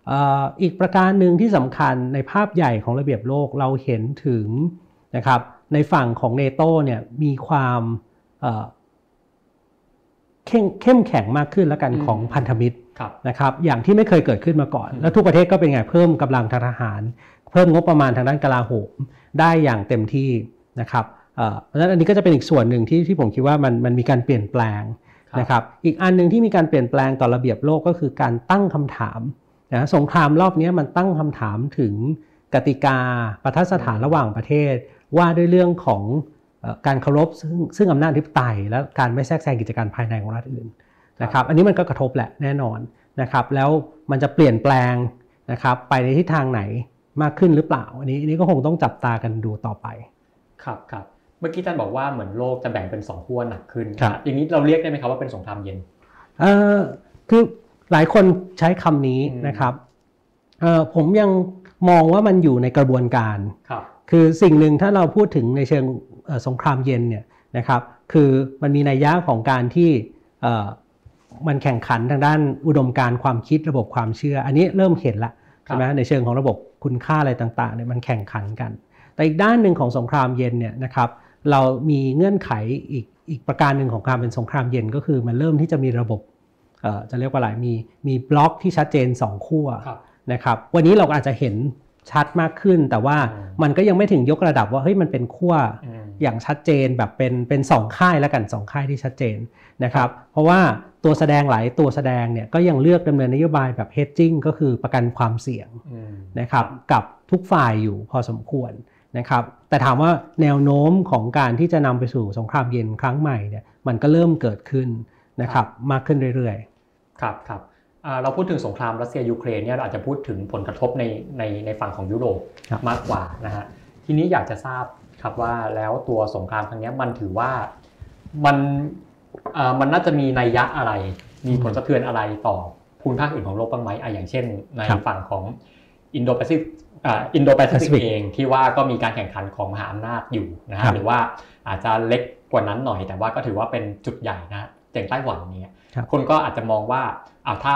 เอ่ออีกประการหนึ่งที่สำคัญในภาพใหญ่ของระเบียบโลกเราเห็นถึงนะครับในฝั่งของเนโตเนี่ยมีความ เอ่อเข้มเข้มแข็งมากขึ้นแล้วกันอืมของพันธมิตรครับนะครับอย่างที่ไม่เคยเกิดขึ้นมาก่อนอืมแล้วทุกประเทศก็เป็นไงเพิ่มกำลังทางทหาร เพิ่มงบประมาณทางด้านกลาโหมได้อย่างเต็มที่นะครับเอ่อเพราะฉะนั้นอันนี้ก็จะเป็นอีกส่วนหนึ่งที่ที่ผมคิดว่ามันมันมีการเปลี่ยนแปลงครับนะครับอีกอันหนึ่งที่มีการเปลี่ยนแปลงต่อระเบียบโลกก็คือการตั้งคำถามนะสงครามรอบนี้มันตั้งคำถามถึงกติกาประทัดสถานระหว่างประเทศ ว่าด้วยเรื่องของเอ่อ การเคารพซึ่งซึ่งอำนาจอธิปไตย และการไม่แทรกแซงกิจการภายในของรัฐอื่นนะครับอันนี้มันก็กระทบแหละแน่นอนนะครับแล้วมันจะเปลี่ยนแปลงนะครับไปในทิศทางไหนมากขึ้นหรือเปล่าอันนี้อันนี้ก็คงต้องจับตากันดูต่อไปครับครับเมื่อกี้ท่านบอกว่าเหมือนโลกจะแบ่งเป็นสองขั้วหนักขึ้นครับอย่างนี้เราเรียกได้ไหมครับว่าเป็นสงครามเย็นเอ่อคือหลายคนใช้คำนี้อืมนะครับเอ่อผมยังมองว่ามันอยู่ในกระบวนการครับคือสิ่งหนึ่งถ้าเราพูดถึงในเชิงเอ่อ สงครามเย็นเนี่ยนะครับคือมันมีนัยยะของการที่เอ่อมันแข่งขันทางด้านอุดมการณ์ความคิดระบบความเชื่อ อันนี้เริ่มเห็นละใช่ไหมในเชิงของระบบคุณค่าอะไรต่างๆเนี่ยมันแข่งขันกัน แต่อีกด้านหนึ่งของสงครามเย็นเนี่ยนะครับเรามีเงื่อนไขอีกอีกประการหนึ่งของการเป็นสงครามเย็นก็คือมันเริ่มที่จะมีระบบเอ่อจะเรียกว่าอะไรมีมีบล็อกที่ชัดเจนสองขั้วครับนะครับวันนี้เราก็อาจจะเห็นชัดมากขึ้น แต่ว่าอืมมันก็ยังไม่ถึงยกระดับว่าเฮ้ยมันเป็นขั้ว อืมอย่างชัดเจนแบบเป็นเป็นสองค่ายแล้วกันสองค่ายที่ชัดเจนนะครับเพราะว่าตัวแสดงหลายตัวแสดงเนี่ยก็ยังเลือกดำเนินนโยบายแบบ hedging ก็คือประกันความเสี่ยงอืมนะครับกับทุกฝ่ายอยู่พอสมควรนะครับแต่ถามว่าแนวโน้มของการที่จะนำไปสู่สงครามเย็นครั้งใหม่เนี่ยมันก็เริ่มเกิดขึ้นนะครับมากขึ้นเรื่อยครับครับอ่าเราพูดถึงสงครามรัสเซียยูเครนเนี่ยเราอาจจะพูดถึงผลกระทบในในในฝั่งของยุโรปครับมากกว่านะฮะทีนี้อยากจะทราบ ครับว่าแล้วตัวสงครามครั้งเนี้ยมันถือว่ามันอ่ามันน่าจะมีนัยยะอะไร มีผลสะเทือนอะไรต่อภูมิภาคอื่นของโลกบ้างไหมอะอย่างเช่น ในครับฝั่งของอินโดแปซิฟิกอ่าอินโดแปซิฟิก Pacific เองที่ว่าก็มีการแข่งขันของมหาอำนาจอยู่นะครัฮะบหรือว่าอาจจะเล็กกว่านั้นหน่อย แต่ว่าก็ถือว่าเป็นจุดใหญ่นะอย่างไต้หวันเนี่ยครับคนก็อาจจะมองว่าอ้าวถ้า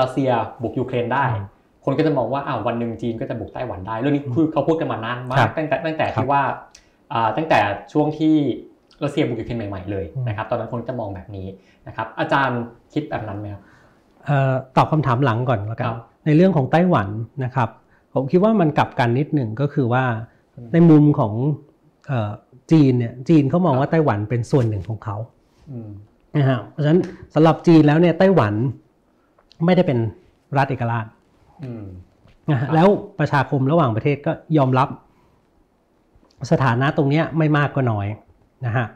รัสเซียบุกยูเครนได้อืม คนก็จะมองว่าอ้าววันหนึ่งจีนก็จะบุกไต้หวันได้เรื่องนี้คือเขาพูดกันมานานมาครักบตั้งแต่ตั้งแต่ครับที่ว่าอ่าตั้งแต่ช่วงที่รัสเซียบุกยูเครนใหม่ๆเลยอืมนะครับ ตอนนั้นคนจะมองแบบนี้นะครับ อาจารย์คิดแบบนั้นไหมครับๆเอ่อตอบคำถามหลังก่อนแล้วกัคนรับในเรื่องของไต้หวันนะครับ ผมคิดว่ามันกลับกันนิดหนึ่งก็คือว่าในมุมของเอ่อจีนเนี่ยจีนเขามองว่าไต้หวันเป็นส่วนหนึ่งของเขาอืมนะฮะเพราะฉะนั้นสำหรับจีนแล้วเนี่ยไต้หวันไม่ได้เป็นรัฐเอกราช อืมนะครัฮะบแล้วประชาคมระหว่างประเทศก็ยอมรับ สถานะตรงเนี้ยไม่มากก็น้อยนะฮะ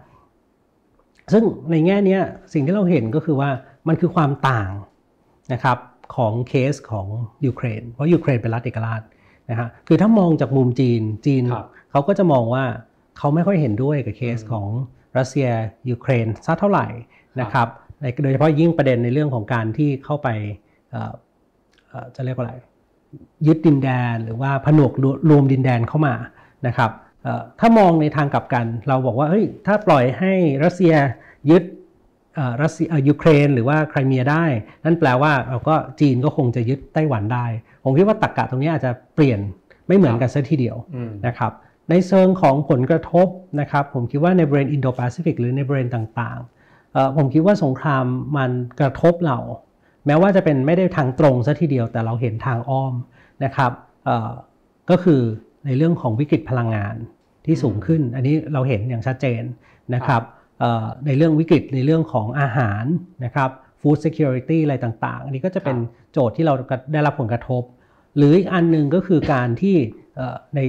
ซึ่งในแง่เนี้ยสิ่งที่เราเห็นก็คือว่ามันคือความต่างนะครับของเคสของยูเครน เพราะยูเครนเป็นรัฐเอกราชนะฮะคือถ้ามองจากมุมจีนจีนครับเขาก็จะมองว่าเขาไม่ค่อยเห็นด้วยกับเคสอืมของรัสเซียยูเครนสักเท่าไหร่นะครับในโดยเฉพาะยิ่งประเด็นในเรื่องของการที่เข้าไปเอ่อเอ่อ จะเรียกว่าอะไรยึดดินแดนหรือว่าผนวกรวมรวมดินแดนเข้ามานะครับเอ่อถ้ามองในทางกลับกัน เราบอกว่าเฮ้ยถ้าปล่อยให้รัสเซียยึดเอ่อรัสเซียเอ่อยูเครนหรือว่าไครเมียได้ นั่นแปลว่าเราก็จีนก็คงจะยึดไต้หวันได้ ผมคิดว่าตรรกะตรงนี้อาจจะเปลี่ยนไม่เหมือนกันซะทีเดียวอืมนะครับในเชิงของผลกระทบนะครับผมคิดว่าในบริเวณอินโดแปซิฟิกหรือในบริเวณต่างๆเอ่อผมคิดว่าสงครามมันกระทบเรา แม้ว่าจะเป็นไม่ได้ทางตรงซะทีเดียวแต่เราเห็นทางอ้อมนะครับเอ่อก็คือในเรื่องของวิกฤตพลังงานที่สูงขึ้น อันนี้เราเห็นอย่างชัดเจนนะครับเอ่อในเรื่องวิกฤตในเรื่องของอาหารนะครับ food security อะไรต่างๆ อันนี้ก็จะเป็นโจทย์ที่เราได้รับผลกระทบ หรืออีกอันหนึ่งก็คือการที่เอ่อใน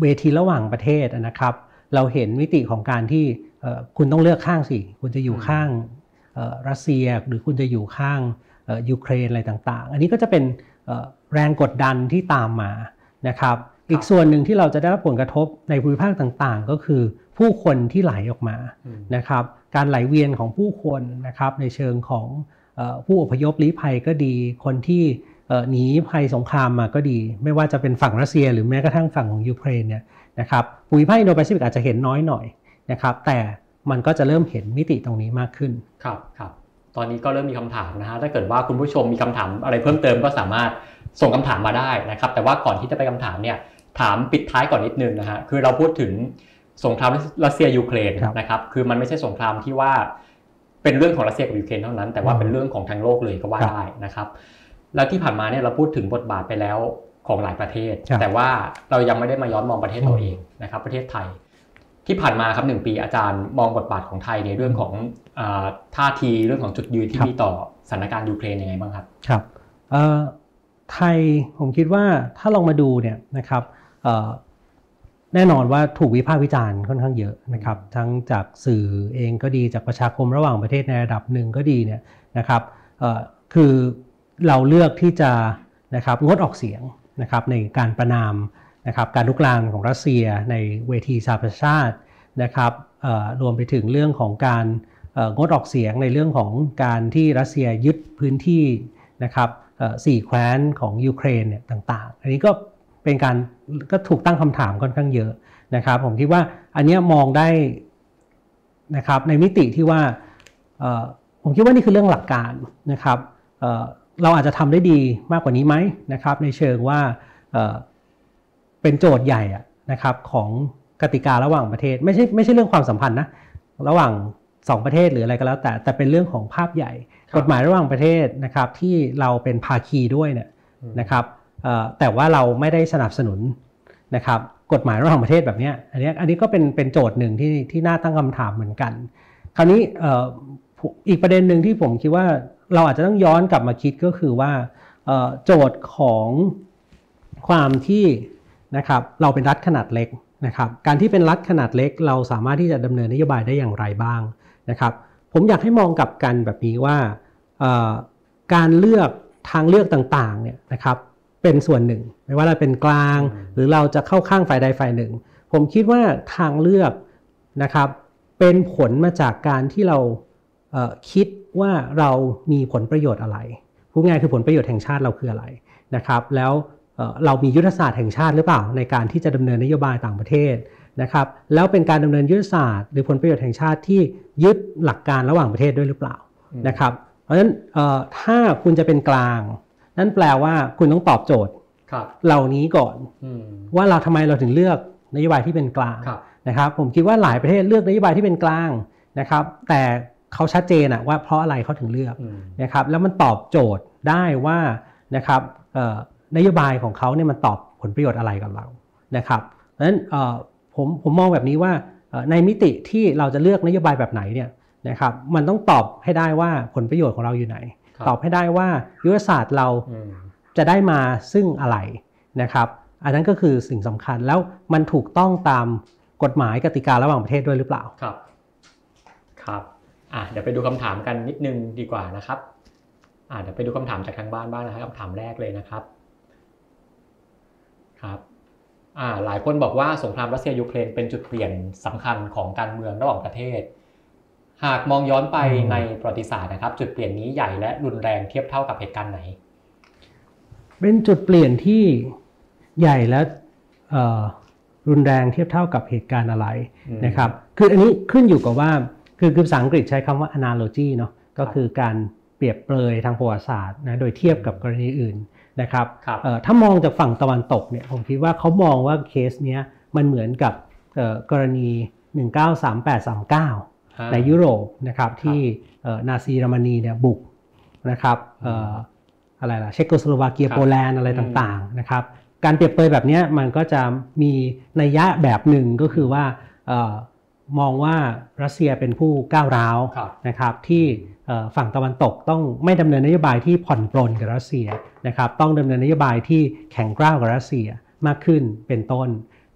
เวทีระหว่างประเทศนะครับ เราเห็นมิติของการที่เอ่อคุณต้องเลือกข้างสิ คุณจะอยู่ข้างเอ่อรัสเซียหรือคุณจะอยู่ข้างเอ่อ ยูเครนอะไรต่างๆ อันนี้ก็จะเป็นเอ่อแรงกดดันที่ตามมานะครับ อีกส่วนหนึ่งที่เราจะได้รับผลกระทบในภูมิภาคต่างๆ ก็คือผู้คนที่ไหลออกมาอืมนะครับ การไหลเวียนของผู้คนนะครับในเชิงของเอ่อผู้อพยพลี้ภัยก็ดี คนที่เอ่อหนีภัยสงครามมาก็ดี ไม่ว่าจะเป็นฝั่งรัสเซีย หรือแม้กระทั่งฝั่งของยูเครนเนี่ยนะครับภูมิภาคอินโดแปซิฟิกอาจจะเห็นน้อยหน่อยนะครับ แต่มันก็จะเริ่มเห็นมิติตรงนี้มากขึ้น ครับครับ ตอนนี้ก็เริ่มมีคำถามนะฮะถ้าเกิดว่าคุณผู้ชมมีคำถามอะไรเพิ่มเติมก็สามารถส่งคำถามมาได้นะครับแต่ว่าก่อนที่จะไปคำถามเนี่ยถามปิดท้ายก่อนนิดนึงนะฮะคือเราพูดถึงสงครามรัสเซียยูเครนครับนะครับคือมันไม่ใช่สงครามที่ว่าเป็นเรื่องของรัสเซียกับยูเครนเท่านั้น แต่ว่าเป็นเรื่องของทั้งโลกเลยก็ว่าครับได้นะครับ แล้วที่ผ่านมาเนี่ยเราพูดถึงบทบาทไปแล้วของหลายประเทศครับแต่ว่าเรายังไม่ได้มาย้อนมองประเทศเราเองนะครับ ประเทศไทย ที่ผ่านมาครับหนึ่งปีอาจารย์มองบทบาทของไทยในเรื่องของอาท่าทีเรื่องของจุดยืนที่ครับมีต่อสถานการณ์ยูเครนยังไงบ้างครับครับเอ่อไทยผมคิดว่าถ้าลองมาดูเนี่ยนะครับเอ่อแน่นอนว่าถูกวิพากษ์วิจารณ์ค่อนข้างเยอะนะครับ ทั้งจากสื่อเองก็ดีจากประชาคมระหว่างประเทศในระดับหนึ่งก็ดีเนี่ยนะครับเอ่อคือเราเลือกที่จะนะครับงดออกเสียงนะครับในการประนาม นะครับการลุกลามของรัสเซียในเวทีสหประชาชาตินะครับรวมไปถึงเรื่องของการงดออกเสียงในเรื่องของการที่รัสเซียยึดพื้นที่นะครับสี่แคว้นของยูเครนเนี่ยต่างๆ อันนี้ก็เป็นการก็ถูกตั้งคำถามค่อนข้างเยอะนะครับ ผมคิดว่าอันนี้มองได้นะครับในมิติที่ว่าผมคิดว่านี่คือเรื่องหลักการนะครับเอ่อเราอาจจะทำได้ดีมากกว่านี้ไหมนะครับ ในเชิงว่า เอ่อเป็นโจทย์ใหญ่อะนะครับของกติการะหว่างประเทศ ไม่ใช่ไม่ใช่เรื่องความสัมพันธ์นะระหว่างสองประเทศหรืออะไรก็แล้ว แต่แต่เป็นเรื่องของภาพใหญ่ครับกฎหมายระหว่างประเทศนะครับที่เราเป็นภาคีด้วยเนี่ยนะครับเอ่อแต่ว่าเราไม่ได้สนับสนุนนะครับกฎหมายระหว่างประเทศแบบเนี้ยอันเนี้ยอันนี้ก็เป็นเป็นโจทย์หนึ่งที่ที่น่าตั้งคำถามเหมือนกัน คราวนี้เอ่อผมอีกประเด็นหนึ่งที่ผมคิดว่าเราอาจจะต้องย้อนกลับมาคิดก็คือว่าเอ่อโจทย์ของความที่ นะครับเราเป็นรัฐขนาดเล็กนะครับการที่เป็นรัฐขนาดเล็ก เราสามารถที่จะดำเนินนโยบายได้อย่างไรบ้างนะครับผมอยากให้มองกลับกันแบบนี้ว่าเอ่อการเลือกทางเลือกต่างๆเนี่ยนะครับเป็นส่วนหนึ่ง ไม่ว่าเราเป็นกลางอืมหรือเราจะเข้าข้างฝ่ายใดฝ่ายหนึ่ง ผมคิดว่าทางเลือกนะครับเป็นผลมาจากการที่เราเอ่อคิดว่าเรามีผลประโยชน์อะไรพูดง่ายคือผลประโยชน์แห่งชาติเราคืออะไรนะครับ แล้ว เอ่อเรามียุทธศาสตร์แห่งชาติหรือเปล่า ในการที่จะดำเนินนโยบายต่างประเทศนะครับ แล้วเป็นการดำเนินยุทธศาสตร์หรือผลประโยชน์แห่งชาติที่ยึดหลักการระหว่างประเทศด้วยหรือเปล่าอืมนะครับ เพราะฉะนั้นเอ่อถ้าคุณจะเป็นกลาง นั่นแปลว่าคุณต้องตอบโจทย์ครับเหล่านี้ก่อนอืมว่าเราทำไมเราถึงเลือกนโยบายที่เป็นกลางครับนะครับผมคิดว่าหลายประเทศเลือกนโยบายที่เป็นกลางนะครับ แต่เขาชัดเจนอะว่าเพราะอะไรเขาถึงเลือกอืมนะครับแล้วมันตอบโจทย์ได้ว่านะครับเอ่อ นโยบายของเขาเนี่ยมันตอบผลประโยชน์อะไรกับเรานะครับเพราะฉะนั้นเอ่อผมผมมองแบบนี้ว่าเอ่อในมิติที่เราจะเลือกนโยบายแบบไหนเนี่ยนะครับมันต้องตอบให้ได้ว่าผลประโยชน์ของเราอยู่ไหนครับตอบให้ได้ว่ายุทธศาสตร์เราอืมจะได้มาซึ่งอะไรนะครับอันนั้นก็คือสิ่งสำคัญแล้วมันถูกต้องตามกฎหมายกติการะหว่างประเทศด้วยหรือเปล่าครับครับอะเดี๋ยวไปดูคำถามกันนิดนึงดีกว่านะครับอะเดี๋ยวไปดูคำถามจากทางบ้านบ้างนะครับคำถามแรกเลยนะครับ ครับอ่าหลายคนบอกว่าสงครามรัสเซียยูเครนเป็นจุดเปลี่ยนสำคัญของการเมืองระหว่างประเทศ หากมองย้อนไปอืมในประวัติศาสตร์นะครับ จุดเปลี่ยนนี้ใหญ่และรุนแรงเทียบเท่ากับเหตุการณ์ไหน เป็นจุดเปลี่ยนที่ใหญ่และเอ่อรุนแรงเทียบเท่ากับเหตุการณ์อะไรอืมนะครับ คืออันนี้ขึ้นอยู่กับว่าคือคือภาษาอังกฤษใช้คำว่า analogy เนาะก็คือการเปรียบเปรยทางประวัติศาสตร์นะโดยเทียบกับกรณีอื่น นะครับครับเอ่อถ้ามองจากฝั่งตะวันตกเนี่ยผมคิดว่าเขามองว่าเคสเนี้ยมันเหมือนกับเอ่อกรณี 1938-39 ในยุโรปนะครับที่เอ่อนาซีเยอรมนีเนี่ยบุกนะครับเอ่ออะไรล่ะเชโกสโลวาเกียครับโปแลนด์อะไรต่างๆนะครับการเปรียบเปรยแบบเนี้ยมันก็จะมีนัยยะแบบหนึ่งก็คือว่าเอ่อมองว่ารัสเซียเป็นผู้ก้าวร้าวครับนะครับที่เอ่อ ฝั่งตะวันตกต้องไม่ดำเนินนโยบายที่ผ่อนปลนกับรัสเซียนะครับต้องดำเนินนโยบายที่แข็งกร้าวกับรัสเซียมากขึ้นเป็นต้น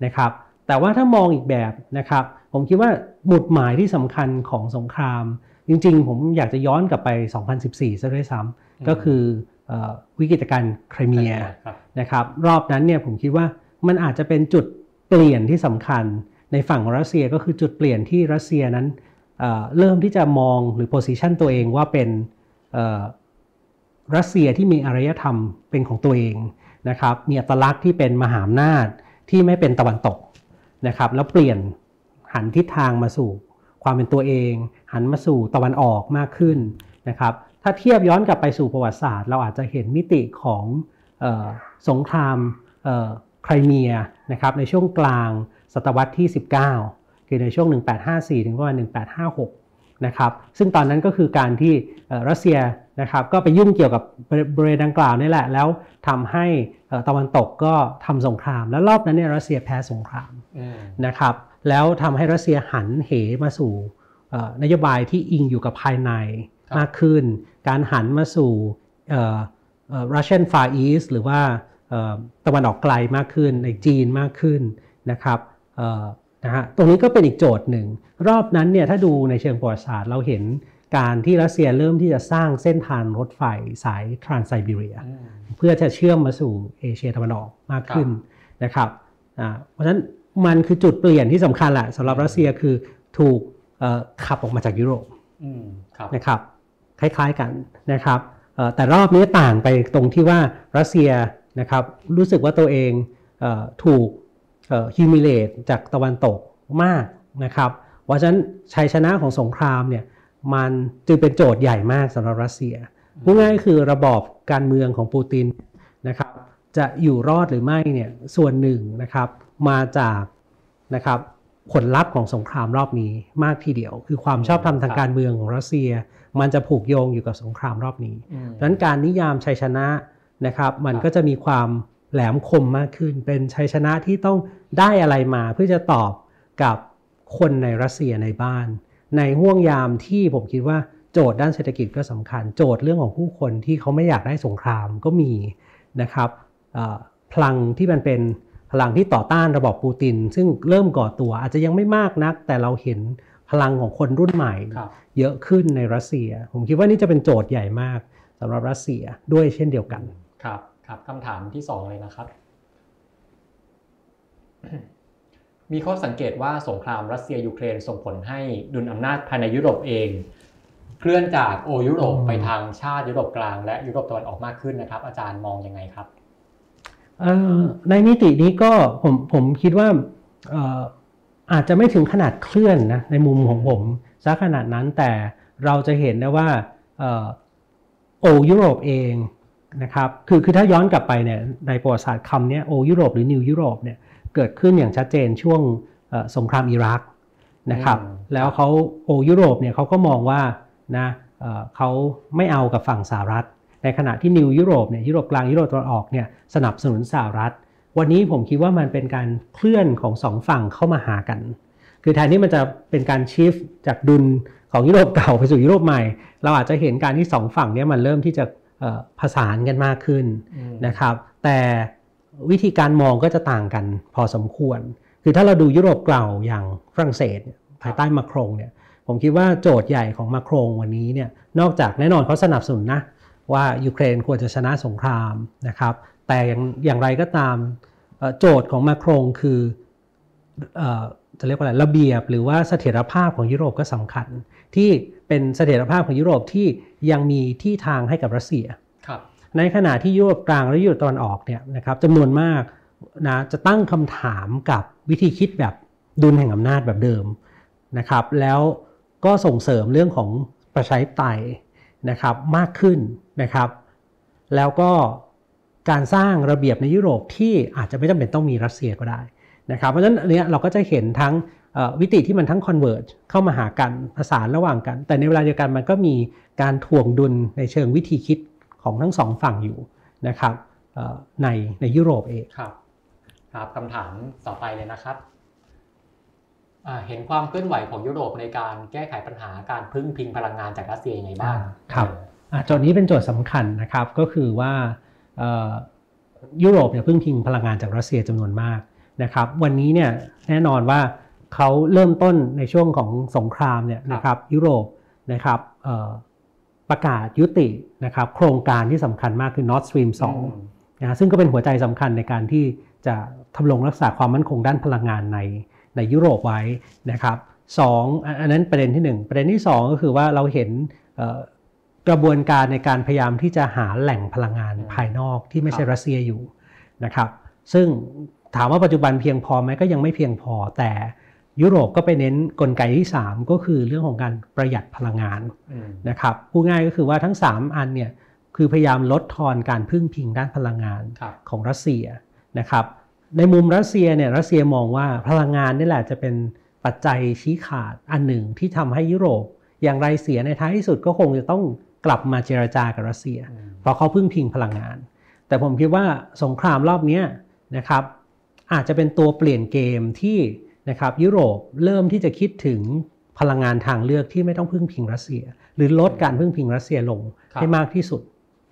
นะครับแต่ว่าถ้ามองอีกแบบนะครับผมคิดว่าหมุดหมายที่สำคัญของสงคราม จริงๆ ผมอยากจะย้อนกลับไป 2014ซะด้วยซ้อืมำก็คือเอ่อวิกฤตการณ์ไครเมียครับนะครับรอบนั้นเนี่ยผมคิดว่ามันอาจจะเป็นจุดเปลี่ยนที่สำคัญในฝั่งของรัสเซียก็คือจุดเปลี่ยนที่รัสเซียนั้น เริ่มที่จะมองหรือโพสิชันตัวเองว่าเป็นรัสเซียที่มีอารยธรรมเป็นของตัวเองนะครับมีอัตลักษณ์ที่เป็นมหาอำนาจที่ไม่เป็นตะวันตกนะครับแล้วเปลี่ยนหันทิศทางมาสู่ความเป็นตัวเอง หันมาสู่ตะวันออกมากขึ้นนะครับถ้าเทียบย้อนกลับไปสู่ประวัติศาสตร์ เราอาจจะเห็นมิติของออสงครามไครเมียนะครับในช่วงกลางศตวรรษที่ 19 คือในช่วง 1854 ถึงประมาณ 1856 นะครับซึ่งตอนนั้นก็คือการที่รัสเซียนะครับก็ไปยุ่งเกี่ยวกับบริเวณดังกล่าวนี่แหละ แล้วทำให้ตะวันตกก็ทำสงคราม แล้วรอบนั้นเนี่ยรัสเซียแพ้สงครามนะครับแล้วทำให้รัสเซียหันเหมาสู่นโยบายที่อิงอยู่กับภายในมากขึ้น การหันมาสู่ Russian Far East หรือว่าตะวันออกไกลมากขึ้นในจีนมากขึ้นนะครับ นะฮะตรงนี้ก็เป็นอีกโจทย์หนึ่ง รอบนั้นเนี่ยถ้าดูในเชิงประวัติศาสตร์เราเห็นการที่รัสเซียเริ่มที่จะสร้างเส้นทางรถไฟสายทรานไซบีเรีย เพื่อจะเชื่อมมาสู่เอเชียตะวันออกมากขึ้นนะครับเพราะฉะนั้นมันคือจุดเปลี่ยนที่สำคัญแหละสำหรับรัสเซียคือถูกขับออกมาจากยุโรปนะครับคล้ายๆกันนะครับแต่รอบนี้ต่างไปตรงที่ว่ารัสเซียนะครับรู้สึกว่าตัวเองถูก ฮิมิเลตจากตะวันตกมากนะครับ เพราะฉะนั้นชัยชนะของสงครามเนี่ยมันจึงเป็นโจทย์ใหญ่มากสำหรับรัสเซียพูดง่ายคือระบอบการเมืองของปูตินนะครับจะอยู่รอดหรือไม่เนี่ยส่วนหนึ่งนะครับมาจากนะครับผลลัพธ์ของสงครามรอบนี้มากทีเดียว คือความชอบธรรมทางการเมืองของรัสเซีย มันจะผูกโยงอยู่กับสงครามรอบนี้ดังนั้นการนิยามชัยชนะนะครับ มันก็จะมีความ แหลมคมมากขึ้น เป็นชัยชนะที่ต้องได้อะไรมาเพื่อจะตอบกับคนในรัสเซียในบ้าน ในห่วงยามที่ผมคิดว่าโจทย์ด้านเศรษฐกิจก็สำคัญ โจทย์เรื่องของผู้คนที่เขาไม่อยากได้สงครามก็มีนะครับพลังที่มันเป็นพลังที่ต่อต้านระบอบปูติน ซึ่งเริ่มก่อตัวอาจจะยังไม่มากนัก แต่เราเห็นพลังของคนรุ่นใหม่ เยอะขึ้นในรัสเซีย ผมคิดว่านี่จะเป็นโจทย์ใหญ่มากสำหรับรัสเซียด้วยเช่นเดียวกันครับ ครับคำถามที่สองเลยนะครับ มีข้อสังเกตว่าสงครามรัสเซียยูเครนส่งผลให้ดุลอำนาจภายในยุโรปเอง เคลื่อนจากโอยุโรปไปทางชาติยุโรปกลาง และยุโรปตะวันออกมากขึ้นนะครับ อาจารย์มองยังไงครับในมิตินี้ก็ผมผมคิดว่าอาจจะไม่ถึงขนาดเคลื่อนนะในมุมของผมซะขนาดนั้นแต่เราจะเห็นได้ว่าโอยุโรปเอง นะครับคือคือถ้าย้อนกลับไปเนี่ยในประวัติศาสตร์คำนี้โอยุโรปหรือนิวยุโรปเนี่ยเกิดขึ้นอย่างชัดเจนช่วงสงครามอิรักนะครับแล้วเขาโอยุโรปเนี่ยเขาก็มองว่านะเขาไม่เอากับฝั่งสหรัฐ ในขณะที่นิวยุโรปเนี่ยยุโรปกลางยุโรปตะวันออกเนี่ยสนับสนุนสหรัฐ วันนี้ผมคิดว่ามันเป็นการเคลื่อนของสองฝั่งเข้ามาหากัน คือแทนที่มันจะเป็นการชิฟจากดุลของยุโรปเก่าไปสู่ยุโรปใหม่ เราอาจจะเห็นการที่สองฝั่งนี้มันเริ่มที่จะ ผสานกันมากขึ้นนะครับ แต่วิธีการมองก็จะต่างกันพอสมควร คือถ้าเราดูยุโรปเก่าอย่างฝรั่งเศสภายใต้มาครงเนี่ยผมคิดว่าโจทย์ใหญ่ของมาครงวันนี้เนี่ยนอกจากแน่นอนเขาสนับสนุนนะว่ายูเครนควรจะชนะสงครามนะครับ แต่อย่างอย่างไรก็ตามโจทย์ของมาครงคือ จะเรียกว่าอะไรระเบียบหรือว่าเสถียรภาพของยุโรปก็สำคัญ ที่เป็นเสถียรภาพของยุโรปที่ยังมีที่ทางให้กับรัสเซียในขณะที่ยุโรปกลางและยุโรปตะวันออกเนี่ยนะครับจำนวนมากนะจะตั้งคำถามกับวิธีคิดแบบดุลแห่งอำนาจแบบเดิมนะครับ แล้วก็ส่งเสริมเรื่องของประชาธิปไตยนะครับมากขึ้นนะครับ แล้วก็การสร้างระเบียบในยุโรปที่อาจจะไม่จำเป็นต้องมีรัสเซียก็ได้ นะครับเพราะฉะนั้นอันนี้เราก็จะเห็นทั้งวิธีที่มันทั้ง converge เข้ามาหากันผสานระหว่างกัน แต่ในเวลาเดียวกันมันก็มีการถ่วงดุลในเชิงวิธีคิดของทั้งสองฝั่งอยู่นะครับในในยุโรปเองครับครับคำถามต่อไปเลยนะครับเห็นความเคลื่อนไหวของยุโรปในการแก้ไขปัญหาการพึ่งพิงพลังงานจากรัสเซียยังไงบ้างครับโจทย์นี้เป็นโจทย์สำคัญนะครับก็คือว่ายุโรปเนี่ยพึ่งพิงพลังงานจากรัสเซียจำนวนมาก นะครับ วันนี้เนี่ยแน่นอนว่าเขาเริ่มต้นในช่วงของสงครามเนี่ยนะครับยุโรปนะครับประกาศยุตินะครับโครงการที่สำคัญมากคือ Nord Stream 2นะซึ่งก็เป็นหัวใจสำคัญในการที่จะทำรงรักษาความมั่นคงด้านพลังงานในในยุโรปไว้นะครับสองอันนั้นประเด็นที่หนึ่งประเด็นที่สองก็คือว่าเราเห็นกระบวนการในการพยายามที่จะหาแหล่งพลังงานภายนอกที่ไม่ใช่รัสเซียอยู่นะครับ ซึ่ง ถามว่าปัจจุบันเพียงพอไหมก็ยังไม่เพียงพอ แต่ยุโรปก็ไปเน้นกลไกที่ 3 ก็คือเรื่องของการประหยัดพลังงานนะครับพูดง่ายก็คือว่าทั้ง 3 อันเนี่ยคือพยายามลดทอนการพึ่งพิงด้านพลังงานของรัสเซียนะครับในมุมรัสเซียเนี่ยรัสเซียมองว่าพลังงานนี่แหละจะเป็นปัจจัยชี้ขาดอันหนึ่งที่ทำให้ยุโรป อย่างไรเสียในท้ายที่สุดก็คงจะต้องกลับมาเจรจากับรัสเซีย เพราะเขาพึ่งพิงพลังงาน แต่ผมคิดว่าสงครามรอบนี้นะครับ อาจจะเป็นตัวเปลี่ยนเกมที่นะครับยุโรปเริ่มที่จะคิดถึงพลังงานทางเลือกที่ไม่ต้องพึ่งพิงรัสเซีย หรือลดการพึ่งพิงรัสเซียลงให้มากที่สุด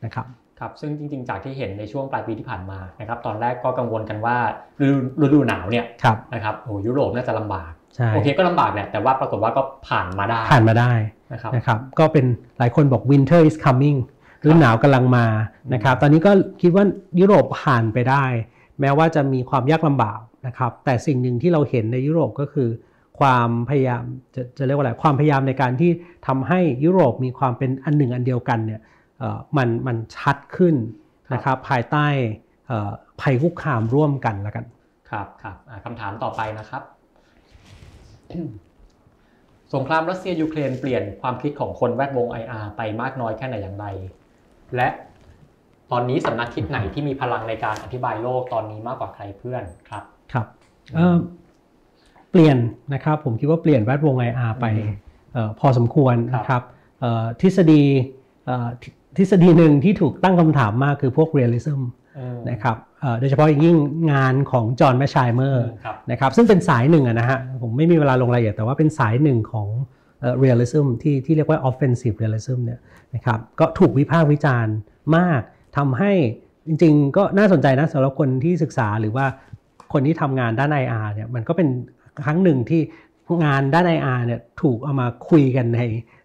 นะครับครับซึ่งจริงๆ จากที่เห็นในช่วงปลายปีที่ผ่านมานะครับตอนแรกก็กังวลกันว่าฤดูหนาวเนี่ยนะครับโอ้ยุโรปน่าจะลำบากโอเคก็ลำบากแหละแต่ว่าปรากฏว่าก็ผ่านมาได้ผ่านมาได้นะครับนะครับก็เป็นหลายคนบอก winter is coming ฤดูหนาวกำลังมานะครับตอนนี้ก็คิดว่ายุโรปผ่านไปได้ แม้ว่าจะมีความยากลำบากนะครับ แต่สิ่งหนึ่งที่เราเห็นในยุโรปก็คือ ความพยายามจะจะเรียกว่าอะไรความพยายามในการที่ทำให้ยุโรปมีความเป็นอันหนึ่งอันเดียวกันเนี่ยมันมันชัดขึ้นนะครับภายใต้ภัยคุกคามร่วมกันแล้วกัน ครับครับคำถามต่อไปนะครับสงครามรัสเซียยูเครนเปลี่ยนความคิดของคนแวดวง IR ไปมากน้อยแค่ไหนอย่างไร และ ตอนนี้สำนักคิดไหนที่มีพลังในการอธิบายโลกตอนนี้มากกว่าใครเพื่อนครับครับเปลี่ยนนะครับผมคิดว่าเปลี่ยนแวดวง IR ไปพอสมควรนะครับทฤษฎีทฤษฎีหนึ่งที่ถูกตั้งคำถามมากคือพวก realism นะครับโดยเฉพาะอย่างยิ่งงานของจอห์นแมชชัยเมอร์นะครับซึ่งเป็นสายหนึ่งนะฮะผมไม่มีเวลาลงรายละเอียดแต่ว่าเป็นสายหนึ่งของ realism ที่ที่เรียกว่า offensive realism เนี่ยนะครับก็ถูกวิพากษ์วิจารณ์มาก ทำให้จริง ๆ ก็น่าสนใจนะสำหรับคนที่ศึกษาหรือว่าคนที่ทำงานด้าน IR เนี่ยมันก็เป็นครั้งหนึ่งที่งานด้าน IR เนี่ยถูกเอามาคุยกันใน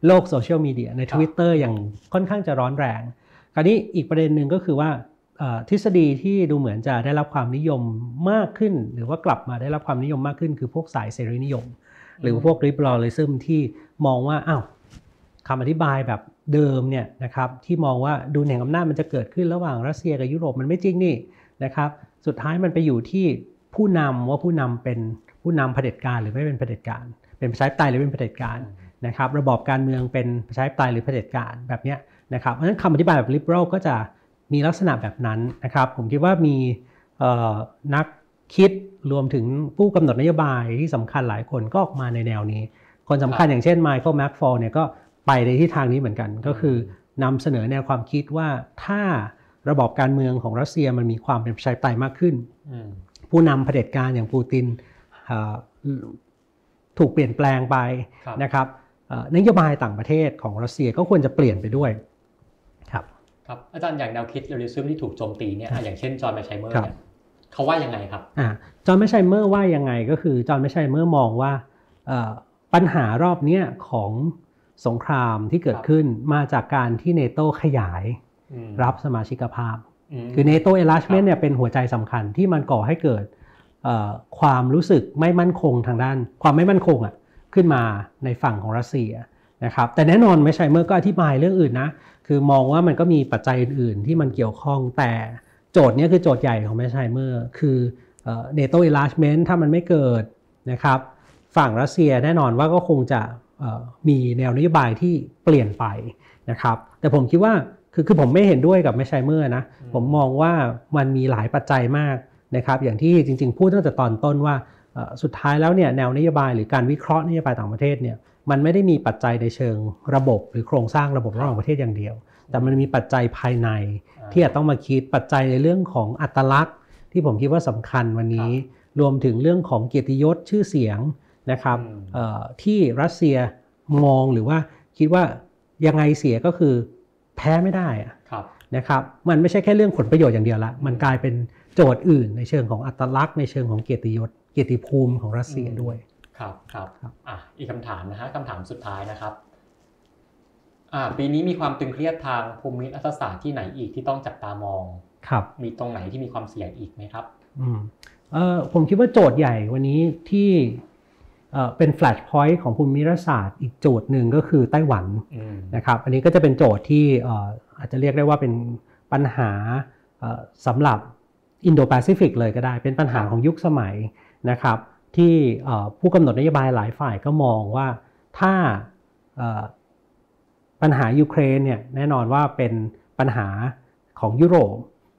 โลกโซเชียลมีเดียใน Twitter อย่างค่อนข้างจะร้อนแรง คราวนี้อีกประเด็นหนึ่งก็คือว่าทฤษฎีที่ดูเหมือนจะได้รับความนิยมมากขึ้น หรือว่ากลับมาได้รับความนิยมมากขึ้น คือพวกสายเสรีนิยม หรือพวกริบลอริซึมที่มองว่าอ้าว คำอธิบายแบบเดิมเนี่ยนะครับที่มองว่าดูแห่งอำนาจมันจะเกิดขึ้นระหว่างรัสเซียกับยุโรปมันไม่จริงนี่นะครับสุดท้ายมันไปอยู่ที่ผู้นำว่าผู้นำเป็นผู้นำเผด็จการหรือไม่เป็นเผด็จการ เป็นประชาธิปไตยหรือเป็นเผด็จการนะครับระบอบการเมืองเป็นประชาธิปไตยหรือเผด็จการแบบนี้นะครับเพราะฉะนั้นคำอธิบายแบบ liberal ก็จะมีลักษณะแบบนั้นนะครับผมคิดว่ามีนักคิดรวมถึงผู้กำหนดนโยบายที่สำคัญหลายคนก็ออกมาในแนวนี้ คนสำคัญอย่างเช่นไมเคิลแม็กฟอร์เนี่ยก็ ไปในที่ทางนี้เหมือนกัน ก็คือนำเสนอแนวความคิดว่าถ้าระบอบการเมืองของรัสเซียมันมีความเป็นประชาธิปไตยมากขึ้น ผู้นำเผด็จการอย่างปูตินถูกเปลี่ยนแปลงไปนะครับนโยบายต่างประเทศของรัสเซียก็ควรจะเปลี่ยนไปด้วยครับครับอาจารย์อย่างแนวคิด realism ที่ถูกโจมตีเนี่ยอย่างเช่นจอห์นแมชไชเมอร์เนี่ยเขาว่ายังไงครับจอห์นแมชไชเมอร์ว่ายังไงก็คือจอห์นแมชไชเมอร์มองว่าปัญหารอบนี้ของ สงครามที่เกิดขึ้นมาจากการที่เนโตขยายรับสมาชิกภาพ คือเนโต enlargement เนี่ยเป็นหัวใจสำคัญที่มันก่อให้เกิดความรู้สึกไม่มั่นคงทางด้าน ความไม่มั่นคงอะขึ้นมาในฝั่งของรัสเซียนะครับแต่แน่นอนแมชไชเมอร์ก็อธิบายเรื่องอื่นนะคือมองว่ามันก็มีปัจจัยอื่น ๆ ที่มันเกี่ยวข้องแต่โจทย์นี้คือโจทย์ใหญ่ของแมชไชเมอร์คือเนโต enlargement ถ้ามันไม่เกิดนะครับฝั่งรัสเซียแน่นอนว่าก็คงจะ มีแนวนโยบายที่เปลี่ยนไปนะครับ แต่ผมคิดว่าคือคือผมไม่เห็นด้วยกับแมชไชเมอร์นะ ผมมองว่ามันมีหลายปัจจัยมากนะครับ อย่างที่จริง ๆ พูดตั้งแต่ตอนต้นว่าสุดท้ายแล้วเนี่ยแนวนโยบายหรือการวิเคราะห์นโยบายต่างประเทศเนี่ยมันไม่ได้มีปัจจัยในเชิงระบบ หรือโครงสร้างระบบระหว่างประเทศอย่างเดียว แต่มันมีปัจจัยภายใน ที่อาจต้องมาคิดปัจจัยในเรื่องของอัตลักษณ์ ที่ผมคิดว่าสำคัญวันนี้ รวมถึงเรื่องของเกียรติยศชื่อเสียง นะครับที่รัสเซียมองหรือว่าคิดว่ายังไงเสียก็คือแพ้ไม่ได้นะครับมันไม่ใช่แค่เรื่องผลประโยชน์อย่างเดียวละมันกลายเป็นโจทย์อื่นในเชิงของอัตลักษณ์ในเชิงของเกียรติยศเกียรติภูมิของรัสเซียด้วยครับครับอะอีกคำถามนะฮะคำถามสุดท้ายนะครับอ่าปีนี้มีความตึงเครียดทางภูมิรัฐศาสตร์ที่ไหนอีกที่ต้องจับตามองครับ มีตรงไหนที่มีความเสี่ยงอีกไหมครับ อืมเออผมคิดว่าโจทย์ใหญ่วันนี้ที่ เอ่อเป็น flashpoint ของภูมิรัฐศาสตร์อีกโจทย์หนึ่งก็คือไต้หวันอืมนะครับอันนี้ก็จะเป็นโจทย์ที่เอ่ออาจจะเรียกได้ว่าเป็นปัญหาเอ่อสำหรับอินโดแปซิฟิกเลยก็ได้ เป็นปัญหาของยุคสมัยนะครับที่เอ่อผู้กำหนดนโยบายหลายฝ่ายก็มองว่าถ้าเอ่อปัญหายูเครนเนี่ยแน่นอนว่าเป็นปัญหาของยุโรป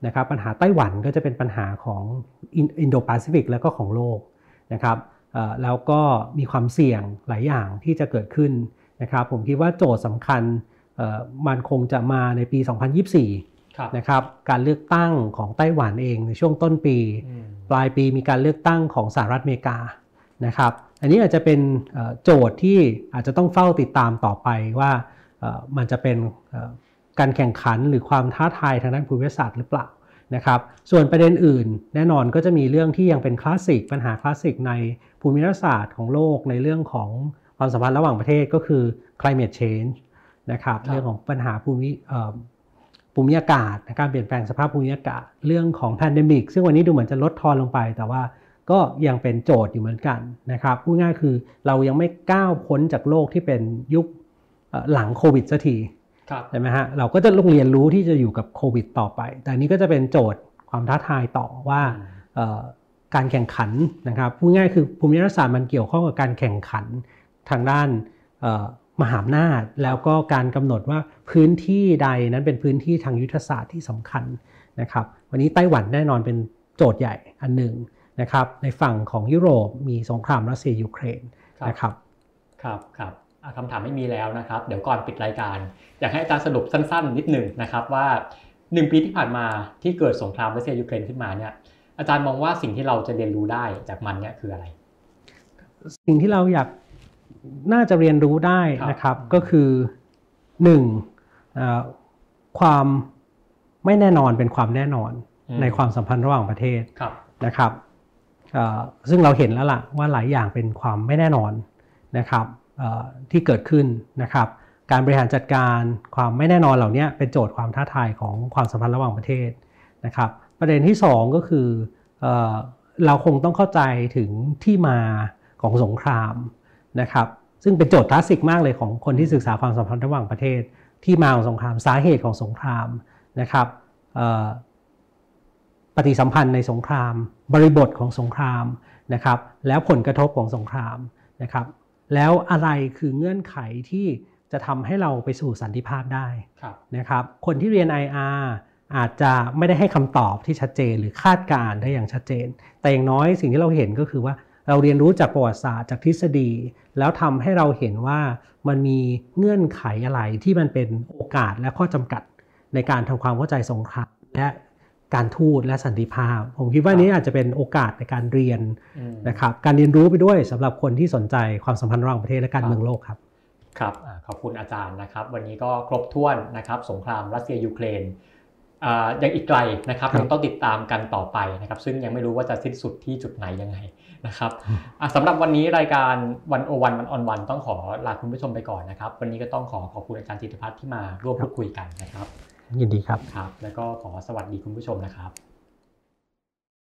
นะครับปัญหาไต้หวันก็จะเป็นปัญหาของอินโดแปซิฟิกแล้วก็ของโลกนะครับเอ่อ แล้วก็มีความเสี่ยงหลายอย่างที่จะเกิดขึ้นนะครับ ผมคิดว่าโจทย์สำคัญเอ่อมันคงจะมาในปี 2024ครับนะครับ การเลือกตั้งของไต้หวันเองในช่วงต้นปีอืมปลายปีมีการเลือกตั้งของสหรัฐอเมริกานะครับ อันนี้อาจจะเป็นเอ่อโจทย์ที่อาจจะต้องเฝ้าติดตามต่อไปว่าเอ่อมันจะเป็นเอ่อการแข่งขันหรือความท้าทายทางด้านภูมิศาสตร์หรือเปล่านะครับ ส่วนประเด็นอื่น แน่นอนก็จะมีเรื่องที่ยังเป็นคลาสสิกปัญหาคลาสสิกใน ภูมิรัฐศาสตร์ของโลกในเรื่องของความสัมพันธ์ระหว่างประเทศก็คือ climate change นะครับครับเรื่องของปัญหาภูมิเอ่อภูมิอากาศนะการเปลี่ยนแปลงสภาพภูมิอากาศเรื่องของ pandemic ซึ่งวันนี้ดูเหมือนจะลดทอนลงไป แต่ว่าก็ยังเป็นโจทย์อยู่เหมือนกันนะครับพูดง่ายๆคือเรายังไม่ก้าวพ้นจากโลกที่เป็นยุคเอ่อหลังโควิดสักทีครับใช่ไหมฮะเราก็จะต้องเรียนรู้ที่จะอยู่กับโควิดต่อไป แต่อันนี้ก็จะเป็นโจทย์ความท้าทายต่อว่าเอ่อ การแข่งขันนะครับพูดง่ายคือภูมิรัฐศาสตร์มันเกี่ยวข้องกับการแข่งขันทางด้านเอ่อมหาอำนาจแล้วก็การกำหนดว่าพื้นที่ใดนั้นเป็นพื้นที่ทางยุทธศาสตร์ที่สำคัญนะครับ วันนี้ไต้หวันแน่นอนเป็นโจทย์ใหญ่อันหนึ่งนะครับในฝั่งของยุโรปมีสงครามรัสเซียยูเครนครับนะครับครับครับอะคำถามไม่มีแล้วนะครับ เดี๋ยวก่อนปิดรายการ อยากให้อาจารย์สรุปสั้น ๆ นิดหนึ่งนะครับว่าหนึ่งปีที่ผ่านมาที่เกิดสงครามรัสเซียยูเครนขึ้นมาเนี่ย อาจารย์มองว่าสิ่งที่เราจะเรียนรู้ได้จากมันเนี่ยคืออะไร สิ่งที่เราอยากน่าจะเรียนรู้ได้ครับนะครับก็คือหนึ่งเอ่อความไม่แน่นอนเป็นความแน่นอนอืมในความสัมพันธ์ระหว่างประเทศครับนะครับเอ่อซึ่งเราเห็นแล้วล่ะว่าหลายอย่างเป็นความไม่แน่นอนนะครับเอ่อที่เกิดขึ้นนะครับ การบริหารจัดการความไม่แน่นอนเหล่านี้เป็นโจทย์ความท้าทายของความสัมพันธ์ระหว่างประเทศนะครับ ประเด็นที่สองก็คือเออเราคงต้องเข้าใจถึงที่มาของสงครามนะครับซึ่งเป็นโจทย์คลาสสิกมากเลยของคนที่ศึกษาความสัมพันธ์ระหว่างประเทศ ที่มาของสงครามสาเหตุของสงครามนะครับเอ่อปฏิสัมพันธ์ในสงคราม บริบทของสงครามนะครับแล้วผลกระทบของสงครามนะครับแล้วอะไรคือเงื่อนไขที่จะทำให้เราไปสู่สันติภาพได้ครับนะครับคนที่เรียน IR อาจจะไม่ได้ให้คำตอบที่ชัดเจนหรือคาดการณ์ได้อย่างชัดเจน แต่อย่างน้อยสิ่งที่เราเห็นก็คือว่าเราเรียนรู้จากประวัติศาสตร์จากทฤษฎี แล้วทำให้เราเห็นว่ามันมีเงื่อนไขอะไรที่มันเป็นโอกาสและข้อจำกัดในการทำความเข้าใจสงครามและการทูตและสันติภาพ ผมคิดว่านี้อาจจะเป็นโอกาสในการเรียนนะครับการเรียนรู้ไปด้วยสำหรับคนที่สนใจความสัมพันธ์ระหว่างประเทศและการเมืองโลกครับครับขอบคุณอาจารย์นะครับ วันนี้ก็ครบถ้วนนะครับ สงครามรัสเซียยูเครน ยังอีกไกลนะครับครับยังต้องติดตามกันต่อไปนะครับ ซึ่งยังไม่รู้ว่าจะสิ้นสุดที่จุดไหนยังไงนะครับอะสำหรับวันนี้รายการวันโอวันวันออนวันต้องขอลาคุณผู้ชมไปก่อนนะครับ วันนี้ก็ต้องขอขอบคุณอาจารย์จิตรพัฒน์ที่มาร่วมพูดคุยกันนะครับ ยินดีครับครับ แล้วก็ขอสวัสดีคุณผู้ชมนะครับ